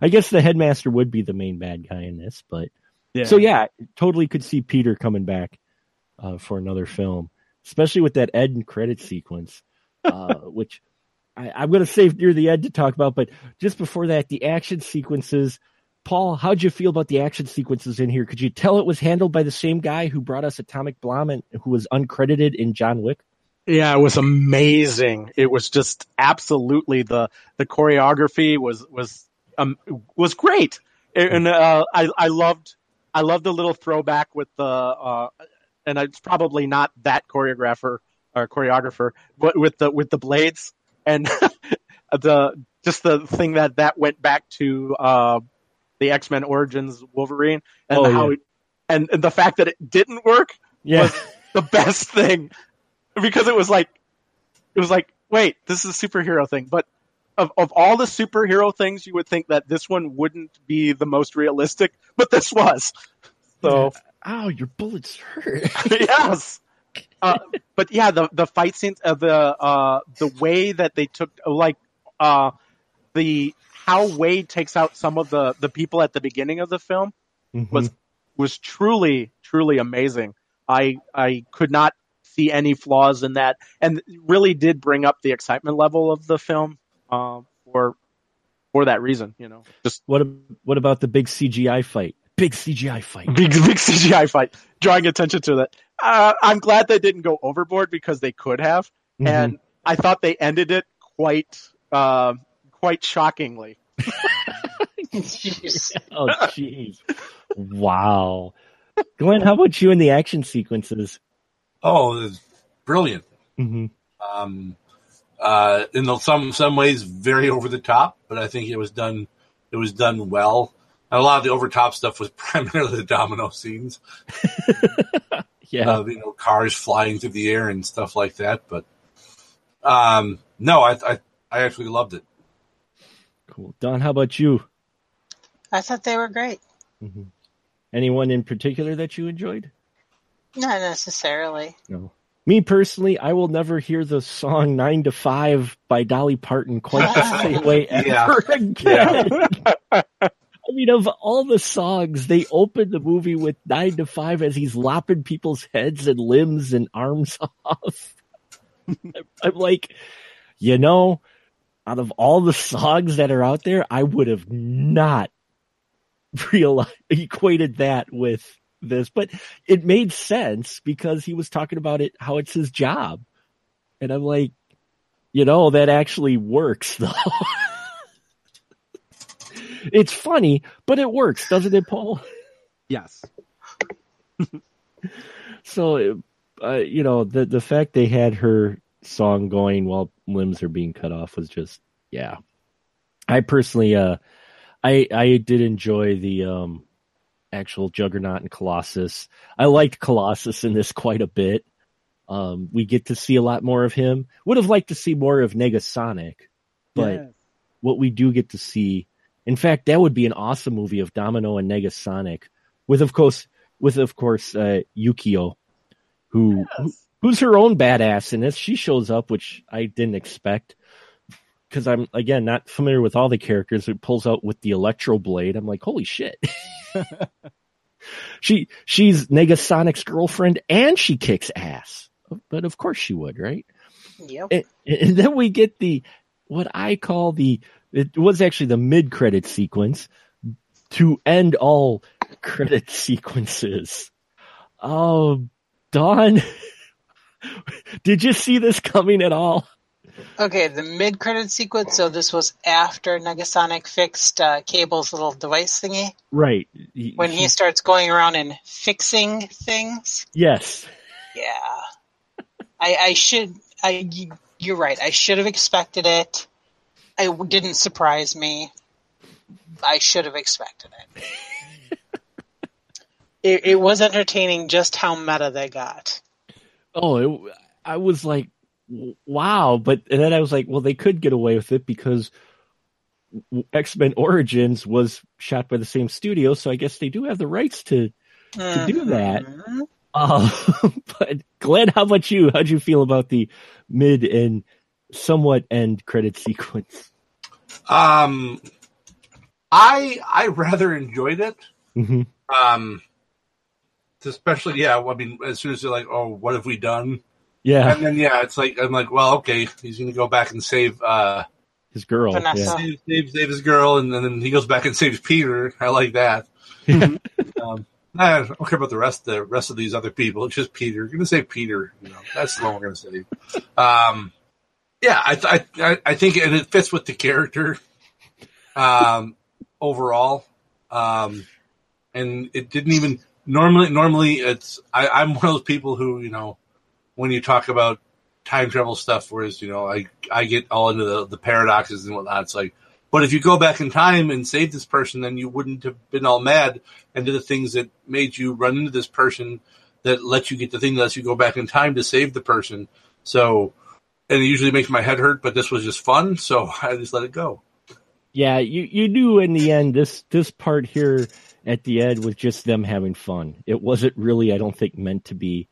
I guess the headmaster would be the main bad guy in this, but yeah. so yeah, totally could see Peter coming back uh, for another film, especially with that end credit sequence, uh, which I, I'm going to save near the end to talk about. But just before that, the action sequences. Paul, how'd you feel about the action sequences in here? Could you tell it was handled by the same guy who brought us Atomic Blonde and who was uncredited in John Wick? Yeah, it was amazing. It was just absolutely the the choreography was was um was great, and uh, I I loved I loved the little throwback with the uh, and it's probably not that choreographer or choreographer, but with the with the blades and [LAUGHS] the just the thing that that went back to uh, the X Men Origins Wolverine and Oh, how yeah. it, and, and the fact that it didn't work Yeah, was the best thing. Because it was like it was like wait this is a superhero thing. But of, of all the superhero things you would think that this one wouldn't be the most realistic but this was. So ow, your bullets hurt. [LAUGHS] yes uh, but yeah the the fight scenes uh, the uh the way that they took like uh the how Wade takes out some of the the people at the beginning of the film was was truly truly amazing. I I could not see any flaws in that, and really did bring up the excitement level of the film um, for for that reason. You know, just what what about the big CGI fight? Big CGI fight. big big CGI fight, drawing attention to that. Uh, I'm glad they didn't go overboard because they could have, Mhm. and I thought they ended it quite uh, quite shockingly. Jeez. [LAUGHS] Oh, jeez. wow. Glenn, how about you in the action sequences? Oh, it's brilliant. hmm Um, uh, in the, some some ways, very over the top, but I think it was done. It was done well. And a lot of the over top stuff was [LAUGHS] primarily the domino scenes. [LAUGHS] Yeah. of you know cars flying through the air and stuff like that. But um, no, I, I I actually loved it. cool. Dawn, how about you? I thought they were great. hmm Anyone in particular that you enjoyed? Not necessarily. No. Me personally, I will never hear the song Nine to Five by Dolly Parton quite the [LAUGHS] same way ever Yeah. again. I mean, of all the songs, they open the movie with Nine to Five as he's lopping people's heads and limbs and arms [LAUGHS] off. I'm like, you know, out of all the songs that are out there, I would have not [LAUGHS] realized, equated that with this, but it made sense because he was talking about it, how it's his job. And I'm like, you know, that actually works [LAUGHS] though. It's funny, but it works, doesn't it, Paul? [LAUGHS] Yes. So, uh, you know, the the fact they had her song going while limbs are being cut off was just, yeah. I personally, uh, I I did enjoy the um actual Juggernaut and Colossus. I liked Colossus in this quite a bit. Um, we get to see a lot more of him. Would have liked to see more of Negasonic, but Yes. what we do get to see. In fact, that would be an awesome movie of Domino and Negasonic, with of course, with of course uh, Yukio who, who who's her own badass in this. She shows up, which I didn't expect because I'm again not familiar with all the characters. It pulls out with the electro blade. I'm like, holy shit. [LAUGHS] she she's Negasonic's girlfriend and she kicks ass. But of course she would, right? Yep. And, and then we get the what I call the it was actually the mid credit sequence to end all credit [LAUGHS] sequences. Oh, Dawn, [LAUGHS] did you see this coming at all? Okay, the mid-credit sequence. So this was after Negasonic fixed uh, Cable's little device thingy. Right. When he starts going around and fixing things. Yes. Yeah. I, I should. I. You're right. I should have expected it. It didn't surprise me. I should have expected it. [LAUGHS] it. It was entertaining just how meta they got. Oh, it, I was like, wow. But and then I was like, well, they could get away with it because X Men Origins was shot by the same studio, so I guess they do have the rights to to do that. Mm-hmm. Uh, [LAUGHS] but Glenn, how about you? How'd you feel about the mid and somewhat end credit sequence? Um, I I rather enjoyed it. hmm Um, especially yeah. I mean, as soon as they're like, "Oh, what have we done?" Yeah, And then yeah, it's like I'm like, well, okay, he's gonna go back and save uh his girl. Vanessa. Yeah. save, save, save his girl, and then he goes back and saves Peter. I like that. [LAUGHS] um, I don't care about the rest the rest of these other people. It's just Peter. Gonna say Peter. You know, that's the one we're gonna save. Um, yeah, I, I I think and it fits with the character. Um, overall, um, and it didn't even normally normally it's I, I'm one of those people who you know when you talk about time travel stuff, whereas you know I I get all into the, the paradoxes and whatnot. It's like, but if you go back in time and save this person, then you wouldn't have been all mad and did the things that made you run into this person that let you get the thing that lets you go back in time to save the person. So, and it usually makes my head hurt, but this was just fun, so [LAUGHS] I just let it go. Yeah, you you knew in the end this this part here at the end was just them having fun. It wasn't really, I don't think, meant to be.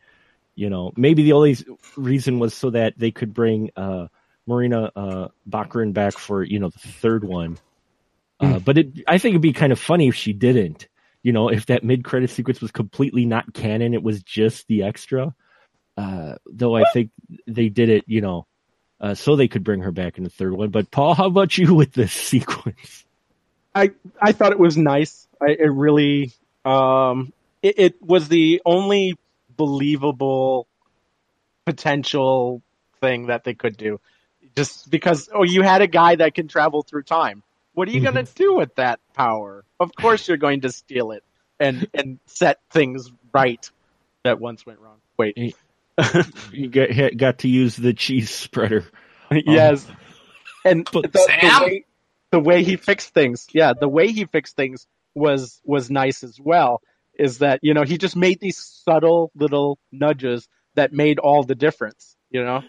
You know, maybe the only reason was so that they could bring uh, Morena uh, Baccarin back for you know the third one. Uh, but it, I think it'd be kind of funny if she didn't. You know, if that mid credit sequence was completely not canon, it was just the extra. Uh, though I think they did it, you know, uh, so they could bring her back in the third one. But Paul, how about you with this [LAUGHS] sequence? I I thought it was nice. I it really um it, it was the only believable potential thing that they could do. Just because oh you had a guy that can travel through time. What are you going to mm-hmm. do with that power? Of course you're going to steal it and and set things right that once went wrong. Wait. You got got to use the cheese spreader. [LAUGHS] yes. [LAUGHS] And But the, the way, the way he fixed things, yeah, the way he fixed things was was nice as well. Is that you know he just made these subtle little nudges that made all the difference. You know,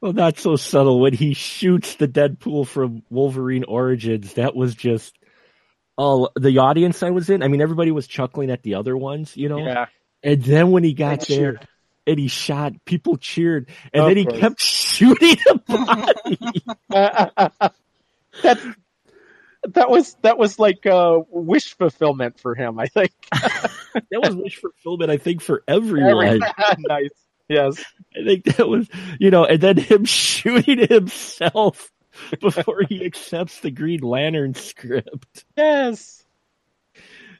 Well, not so subtle. When he shoots the Deadpool from Wolverine Origins, that was just all the audience I was in. I mean, everybody was chuckling at the other ones, you know. yeah, And then when he got They there cheered. and he shot, people cheered, and Of then he course. kept [LAUGHS] shooting the body. [LAUGHS] that that was that was like uh, wish fulfillment for him. I think. [LAUGHS] that was wish fulfillment, I think, for everyone. nice. Yes. I think that was, you know, and then him [LAUGHS] shooting himself before he accepts the Green Lantern script. Yes.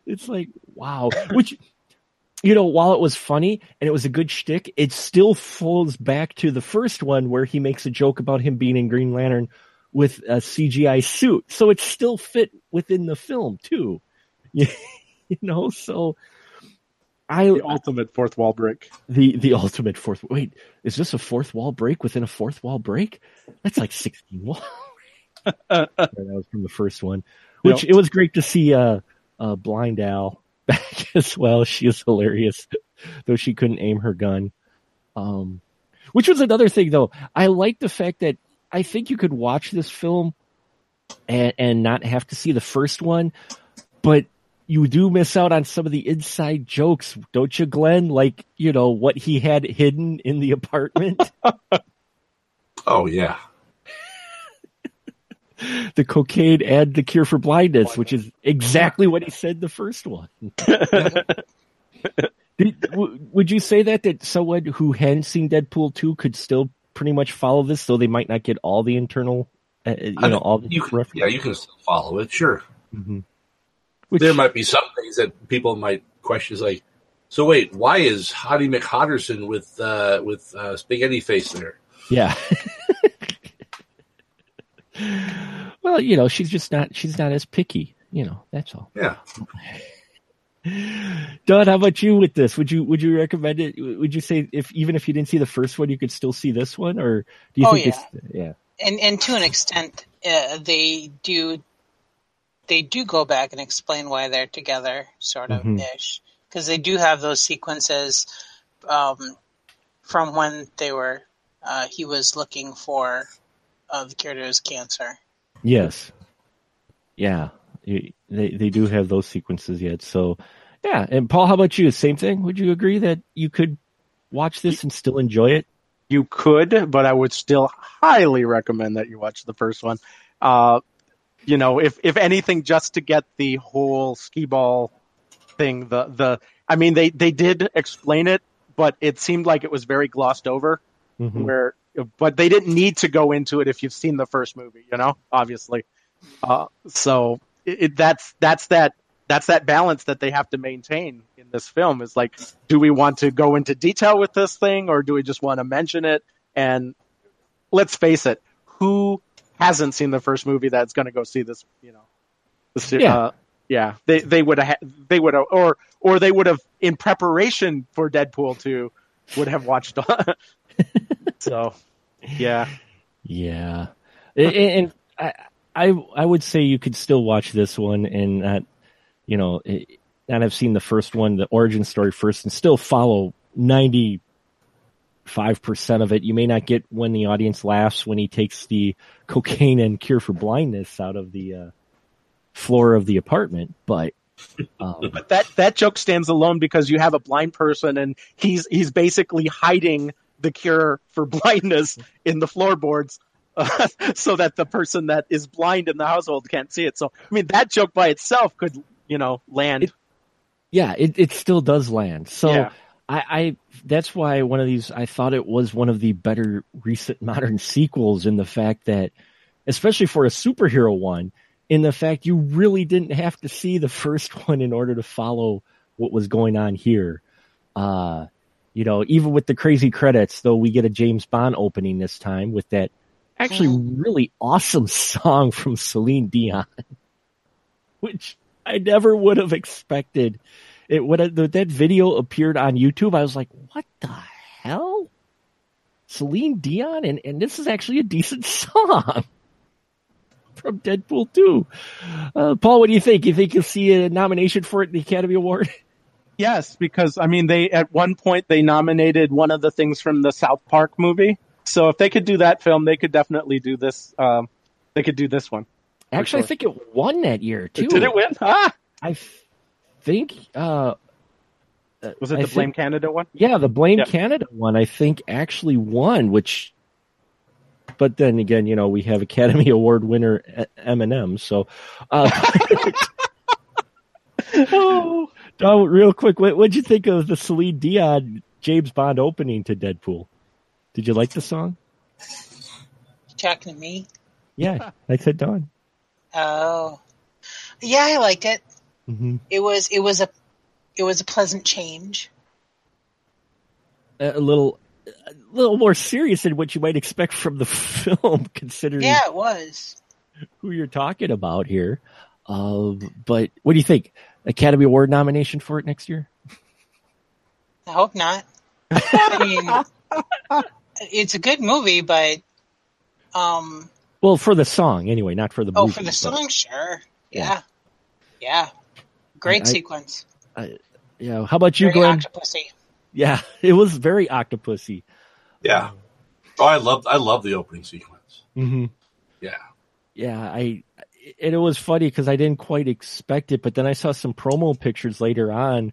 It's like, wow. Which, you know, while it was funny and it was a good shtick, it still falls back to the first one where he makes a joke about him being in Green Lantern with a CGI suit. So it still fit within the film too. [LAUGHS] you know, so I The ultimate fourth wall break. the the ultimate fourth. Wait, is this a fourth wall break within a fourth wall break? That's like sixteen wall. [LAUGHS] that was from the first one, which it was great to see. Uh, uh, Blind Al [LAUGHS] back as well. She is hilarious, though she couldn't aim her gun. Um, which was another thing, though. I like the fact that I think you could watch this film and and not have to see the first one, but you do miss out on some of the inside jokes, don't you, Glenn? Like, you know, what he had hidden in the apartment. [LAUGHS] Oh yeah. [LAUGHS] the cocaine and the cure for blindness, which is exactly what he [LAUGHS] said the first one. Did, w- would you say that that someone who hadn't seen Deadpool two could still pretty much follow this, though they might not get all the internal, uh, you know, all the You can, references? yeah, you can still follow it. Sure. Mhm. Which, there might be some things that people might question. Is like, so wait, why is Hottie McHotterson with uh, with uh, spaghetti face there? yeah. [LAUGHS] well, you know, she's just not. She's not as picky. You know, that's all. Yeah, [LAUGHS] Dawn, how about you with this? Would you would you recommend it? Would you say if even if you didn't see the first one, you could still see this one, or do you Oh, think it's yeah? and and to an extent, uh, they do they do go back and explain why they're together, sort of Mhm. ish, because they do have those sequences um, from when they were uh, he was looking for uh, the cure to his cancer. Yes. Yeah. They they do have those sequences yet. So yeah. And Paul, how about you? Same thing? Would you agree that you could watch this and still enjoy it? You could, but I would still highly recommend that you watch the first one. Uh, you know, if if anything, just to get the whole skee ball thing. The the I mean, they they did explain it, but it seemed like it was very glossed over. Mhm. Where, but they didn't need to go into it if you've seen the first movie. You know, obviously. Uh, so it, it, that's that's that that's that balance that they have to maintain in this film is like do we want to go into detail with this thing or do we just want to mention it and let's face it who hasn't seen the first movie that's going to go see this you know this, Yeah. uh, yeah they they would have they would have or or they would have in preparation for Deadpool 2 would have watched [LAUGHS] so yeah Yeah. and, and I, I I would say you could still watch this one and not, you know, it- not have seen the first one, the origin story first, and still follow ninety five percent of it. You may not get when the audience laughs when he takes the cocaine and cure for blindness out of the uh, floor of the apartment, but um, [LAUGHS] but that that joke stands alone because you have a blind person and he's he's basically hiding the cure for [LAUGHS] blindness in the floorboards uh, [LAUGHS] so that the person that is blind in the household can't see it so i mean that joke by itself could you know land It- yeah, it, it still does land. So Yeah. I, I that's why one of these I thought it was one of the better recent [LAUGHS] modern sequels in the fact that especially for a superhero one, in the fact you really didn't have to see the [LAUGHS] first one in order to follow what was going on here. Uh you know, even with the crazy credits, though we get a James Bond opening this time with that actually really awesome [LAUGHS] song from Celine Dion. Which I never would have expected. It when it- that video appeared on YouTube, I was like, "What the hell?" Celine Dion, and and this is actually a decent [LAUGHS] song from Deadpool 2. Uh, Paul, what do you think? You think you'll see a nomination for it in the Academy Award? [LAUGHS] yes because i mean they at one point they nominated one of the things from the south park movie so if they could do that film they could definitely do this um they could do this one Actually, I think it won that year too. did it win ah I f- think. Uh, was it I the blame think- canada one Yeah, the Blame Yeah. Canada one, I think, actually won, which, but then again, you know, we have Academy [LAUGHS] Award winner Eminem. So, uh, [LAUGHS] oh Dawn, real quick, what, what'd you think of the Celine Dion James Bond opening to Deadpool? Did you like the song? Talking to me? Yeah, I said Dawn. Oh, yeah, I liked it. Hmm It was it was a it was a pleasant change. A, a little, a little more serious than what you might expect from the [LAUGHS] film, considering Yeah, it was. who you're talking about here. Um, but what do you think? Academy Award nomination for it next year? I hope not. I mean, [LAUGHS] it's a good movie, but um, Well, for the song anyway, not for the oh, movie. for the but- song, sure, Yeah. yeah, yeah, great I- I- sequence. Yeah. How about you, Very Glenn? Octopussy. Yeah, [LAUGHS] it was very Octopussy. Yeah. Oh, I love I love the opening sequence. Mm-hmm. Yeah. Yeah, I. and it was funny because I didn't quite expect it, but then I saw some promo pictures later on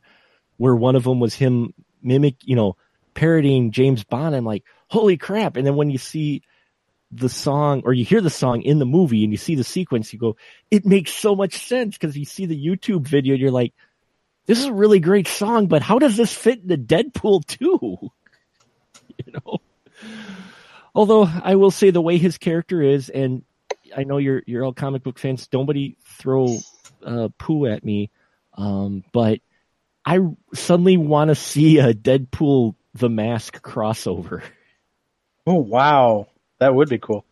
where one of them was him mimic, you know, parodying James Bond. I'm like, holy crap! And then when you see the song or you hear the song in the movie and you see the sequence, you go, it makes so much sense because you see the YouTube video, you're like, this is a really great song, but how does this fit into Deadpool 2? [LAUGHS] you know? Although I will say the way his character is, and I know you're you're all comic book fans. Nobody throw uh, poo at me, um, but I suddenly want to see a Deadpool the Mask crossover. Oh wow, that would be cool.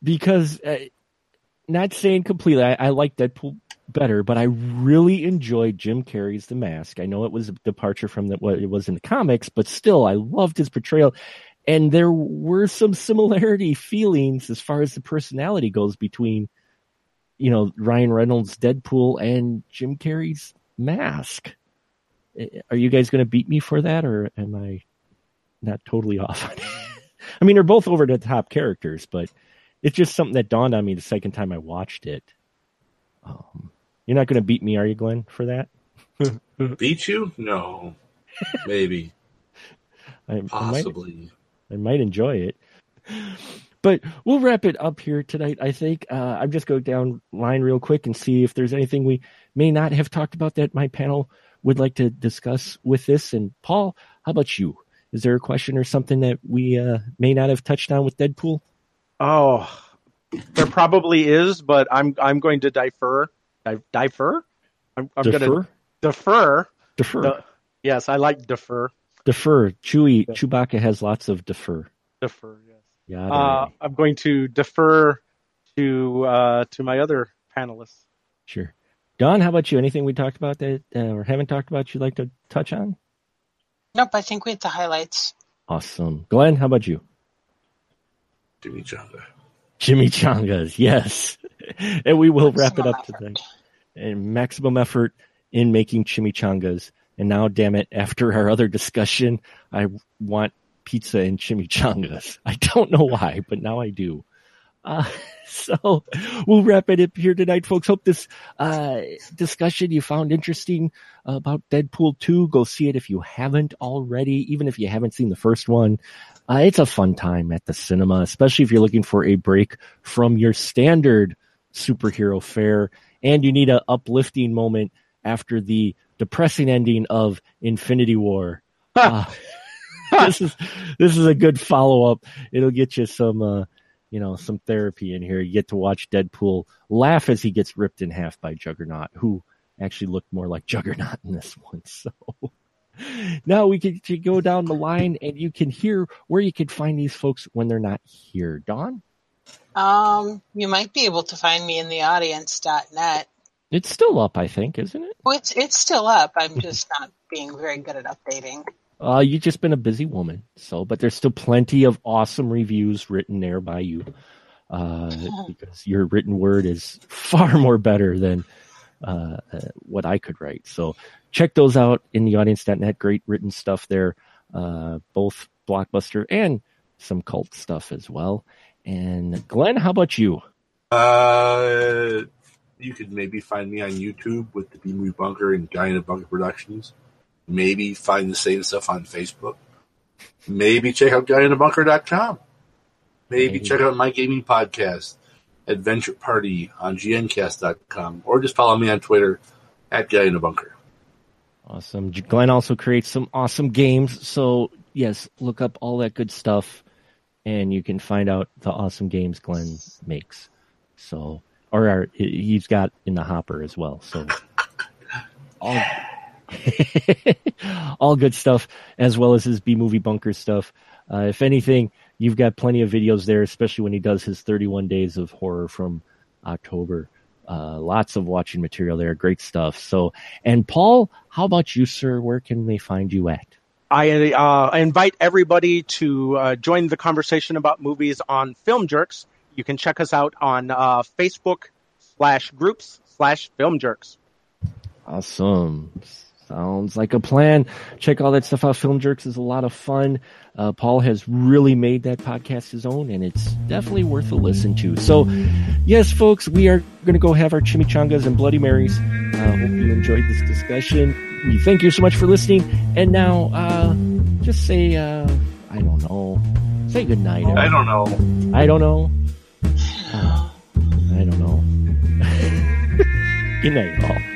Because, uh, not saying completely, I, I like Deadpool better, but I really enjoyed Jim Carrey's The Mask. I know it was a departure from the, what it was in the comics, but still, I loved his portrayal. And there were some similarity [LAUGHS] feelings as far as the personality goes between, you know, Ryan Reynolds' Deadpool and Jim Carrey's Mask. Are you guys going to beat me for that, or am I not totally [LAUGHS] off? I mean, they're both over the top characters, but it's just something that dawned on me the second time I watched it. Um, you're not going to beat me, are you, Glenn, for that? [LAUGHS] beat you? No, maybe, [LAUGHS] I, possibly. I might, I might enjoy it. But we'll wrap it up here tonight. I think uh, I'm just go down line real quick and see if there's anything we may not have talked about that my panel would like to discuss with this. And Paul, how about you? Is there a question or something that we uh, may not have touched on with Deadpool? Oh, there probably is, but I'm I'm going to defer. defer. I'm, I'm defer. going to defer. Defer. The, yes, I like defer. Defer. Chewie. Chewbacca has lots of defer. Defer. Yes. Yeah. Uh, I'm going to defer to uh, to my other panelists. Sure. Dawn, how about you? Anything we talked about that uh, or haven't talked about you'd like to touch on? Nope, I think we hit the highlights. Awesome. Glenn, how about you? Jimmy Changa. Jimmy Changas, yes. [LAUGHS] and we will wrap it up effort. today. And maximum effort in making chimichangas. And now, damn it, after our other discussion, I want pizza and chimichangas. [LAUGHS] I don't know why, but now I do. Uh, [LAUGHS] so we'll wrap it up here tonight, folks. Hope this uh, discussion you found interesting about Deadpool 2. Go see it if you haven't already, even if you haven't seen the first one. Uh, it's a fun time at the cinema, especially if you're looking for a break from your standard superhero fare and you need an uplifting moment after the depressing ending of Infinity War. Uh, [LAUGHS] this is this is a good follow up. It'll get you some uh, you know, some therapy in here. You get to watch Deadpool laugh as he gets ripped in half by Juggernaut, who actually looked more like [LAUGHS] Juggernaut in this one. So [LAUGHS] now we can go down the line and you can hear where you can find these folks when they're not here. Dawn? Um, you might be able to find me in the audience.net. It's still up, I think, isn't it? Well, it's it's still up. I'm [LAUGHS] just not being very good at updating. Uh, you've just been a busy woman, so but there's still plenty of awesome reviews written there by you, uh, [LAUGHS] because your written word is far more better than uh, uh, what I could write. So check those out in the audience.net. Great written stuff there, uh, both blockbuster and some cult stuff as well. And Glenn, how about you? Uh, you could maybe find me on YouTube with the B Movie Bunker and Guy in a Bunker Productions. Maybe find the same stuff on Facebook. Maybe check out GuyInABunker.com. Maybe, Maybe check out my gaming podcast, Adventure Party on GNCast.com, or just follow me on Twitter at Guy in a Bunker. Awesome. Glenn also creates some awesome games. So, yes, look up all that good stuff and you can find out the awesome games Glenn makes. So, or uh, he's got in the hopper as well. So, [SIGHS] all, [LAUGHS] all good stuff, as well as his B movie bunker stuff. Uh, if anything, you've got plenty of videos there, especially when he does his 31 days of horror from October. Uh, lots of watching material there. Great stuff. So, and Paul, how about you, sir? Where can they find you at? I, uh, I invite everybody to uh, join the conversation about movies on Film Jerks. You can check us out on uh, Facebook slash groups slash Film Jerks. Awesome. Sounds like a plan. Check all that stuff out. Film Jerks is a lot of fun. Uh, Paul has really made that podcast his own, and it's definitely worth a listen to. So, yes, folks, we are going to go have our chimichangas and Bloody Marys. Uh, hope you enjoyed this discussion. We thank you so much for listening. And now, uh, just say, uh, I don't know. Say good night. I don't know. I don't know. [SIGHS] I don't know. [LAUGHS] good night, all.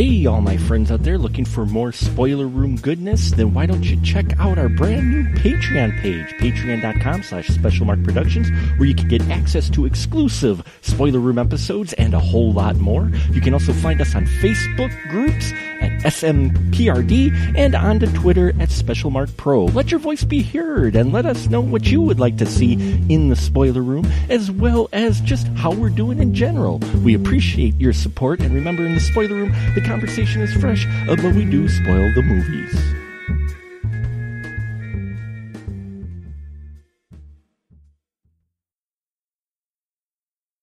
Hey, all my friends out there looking for more spoiler room goodness? Then why don't you check out our brand new Patreon page, patreon.com slash specialmark productions, where you can get access to exclusive spoiler room episodes and a whole lot more. You can also find us on Facebook groups at SMPRD and on to Twitter at SpecialMark Pro. Let your voice be heard and let us know what you would like to see in the spoiler room, as well as just how we're doing in general. We appreciate your support, and remember, in the spoiler room, the conversation is fresh, but we do spoil the movies.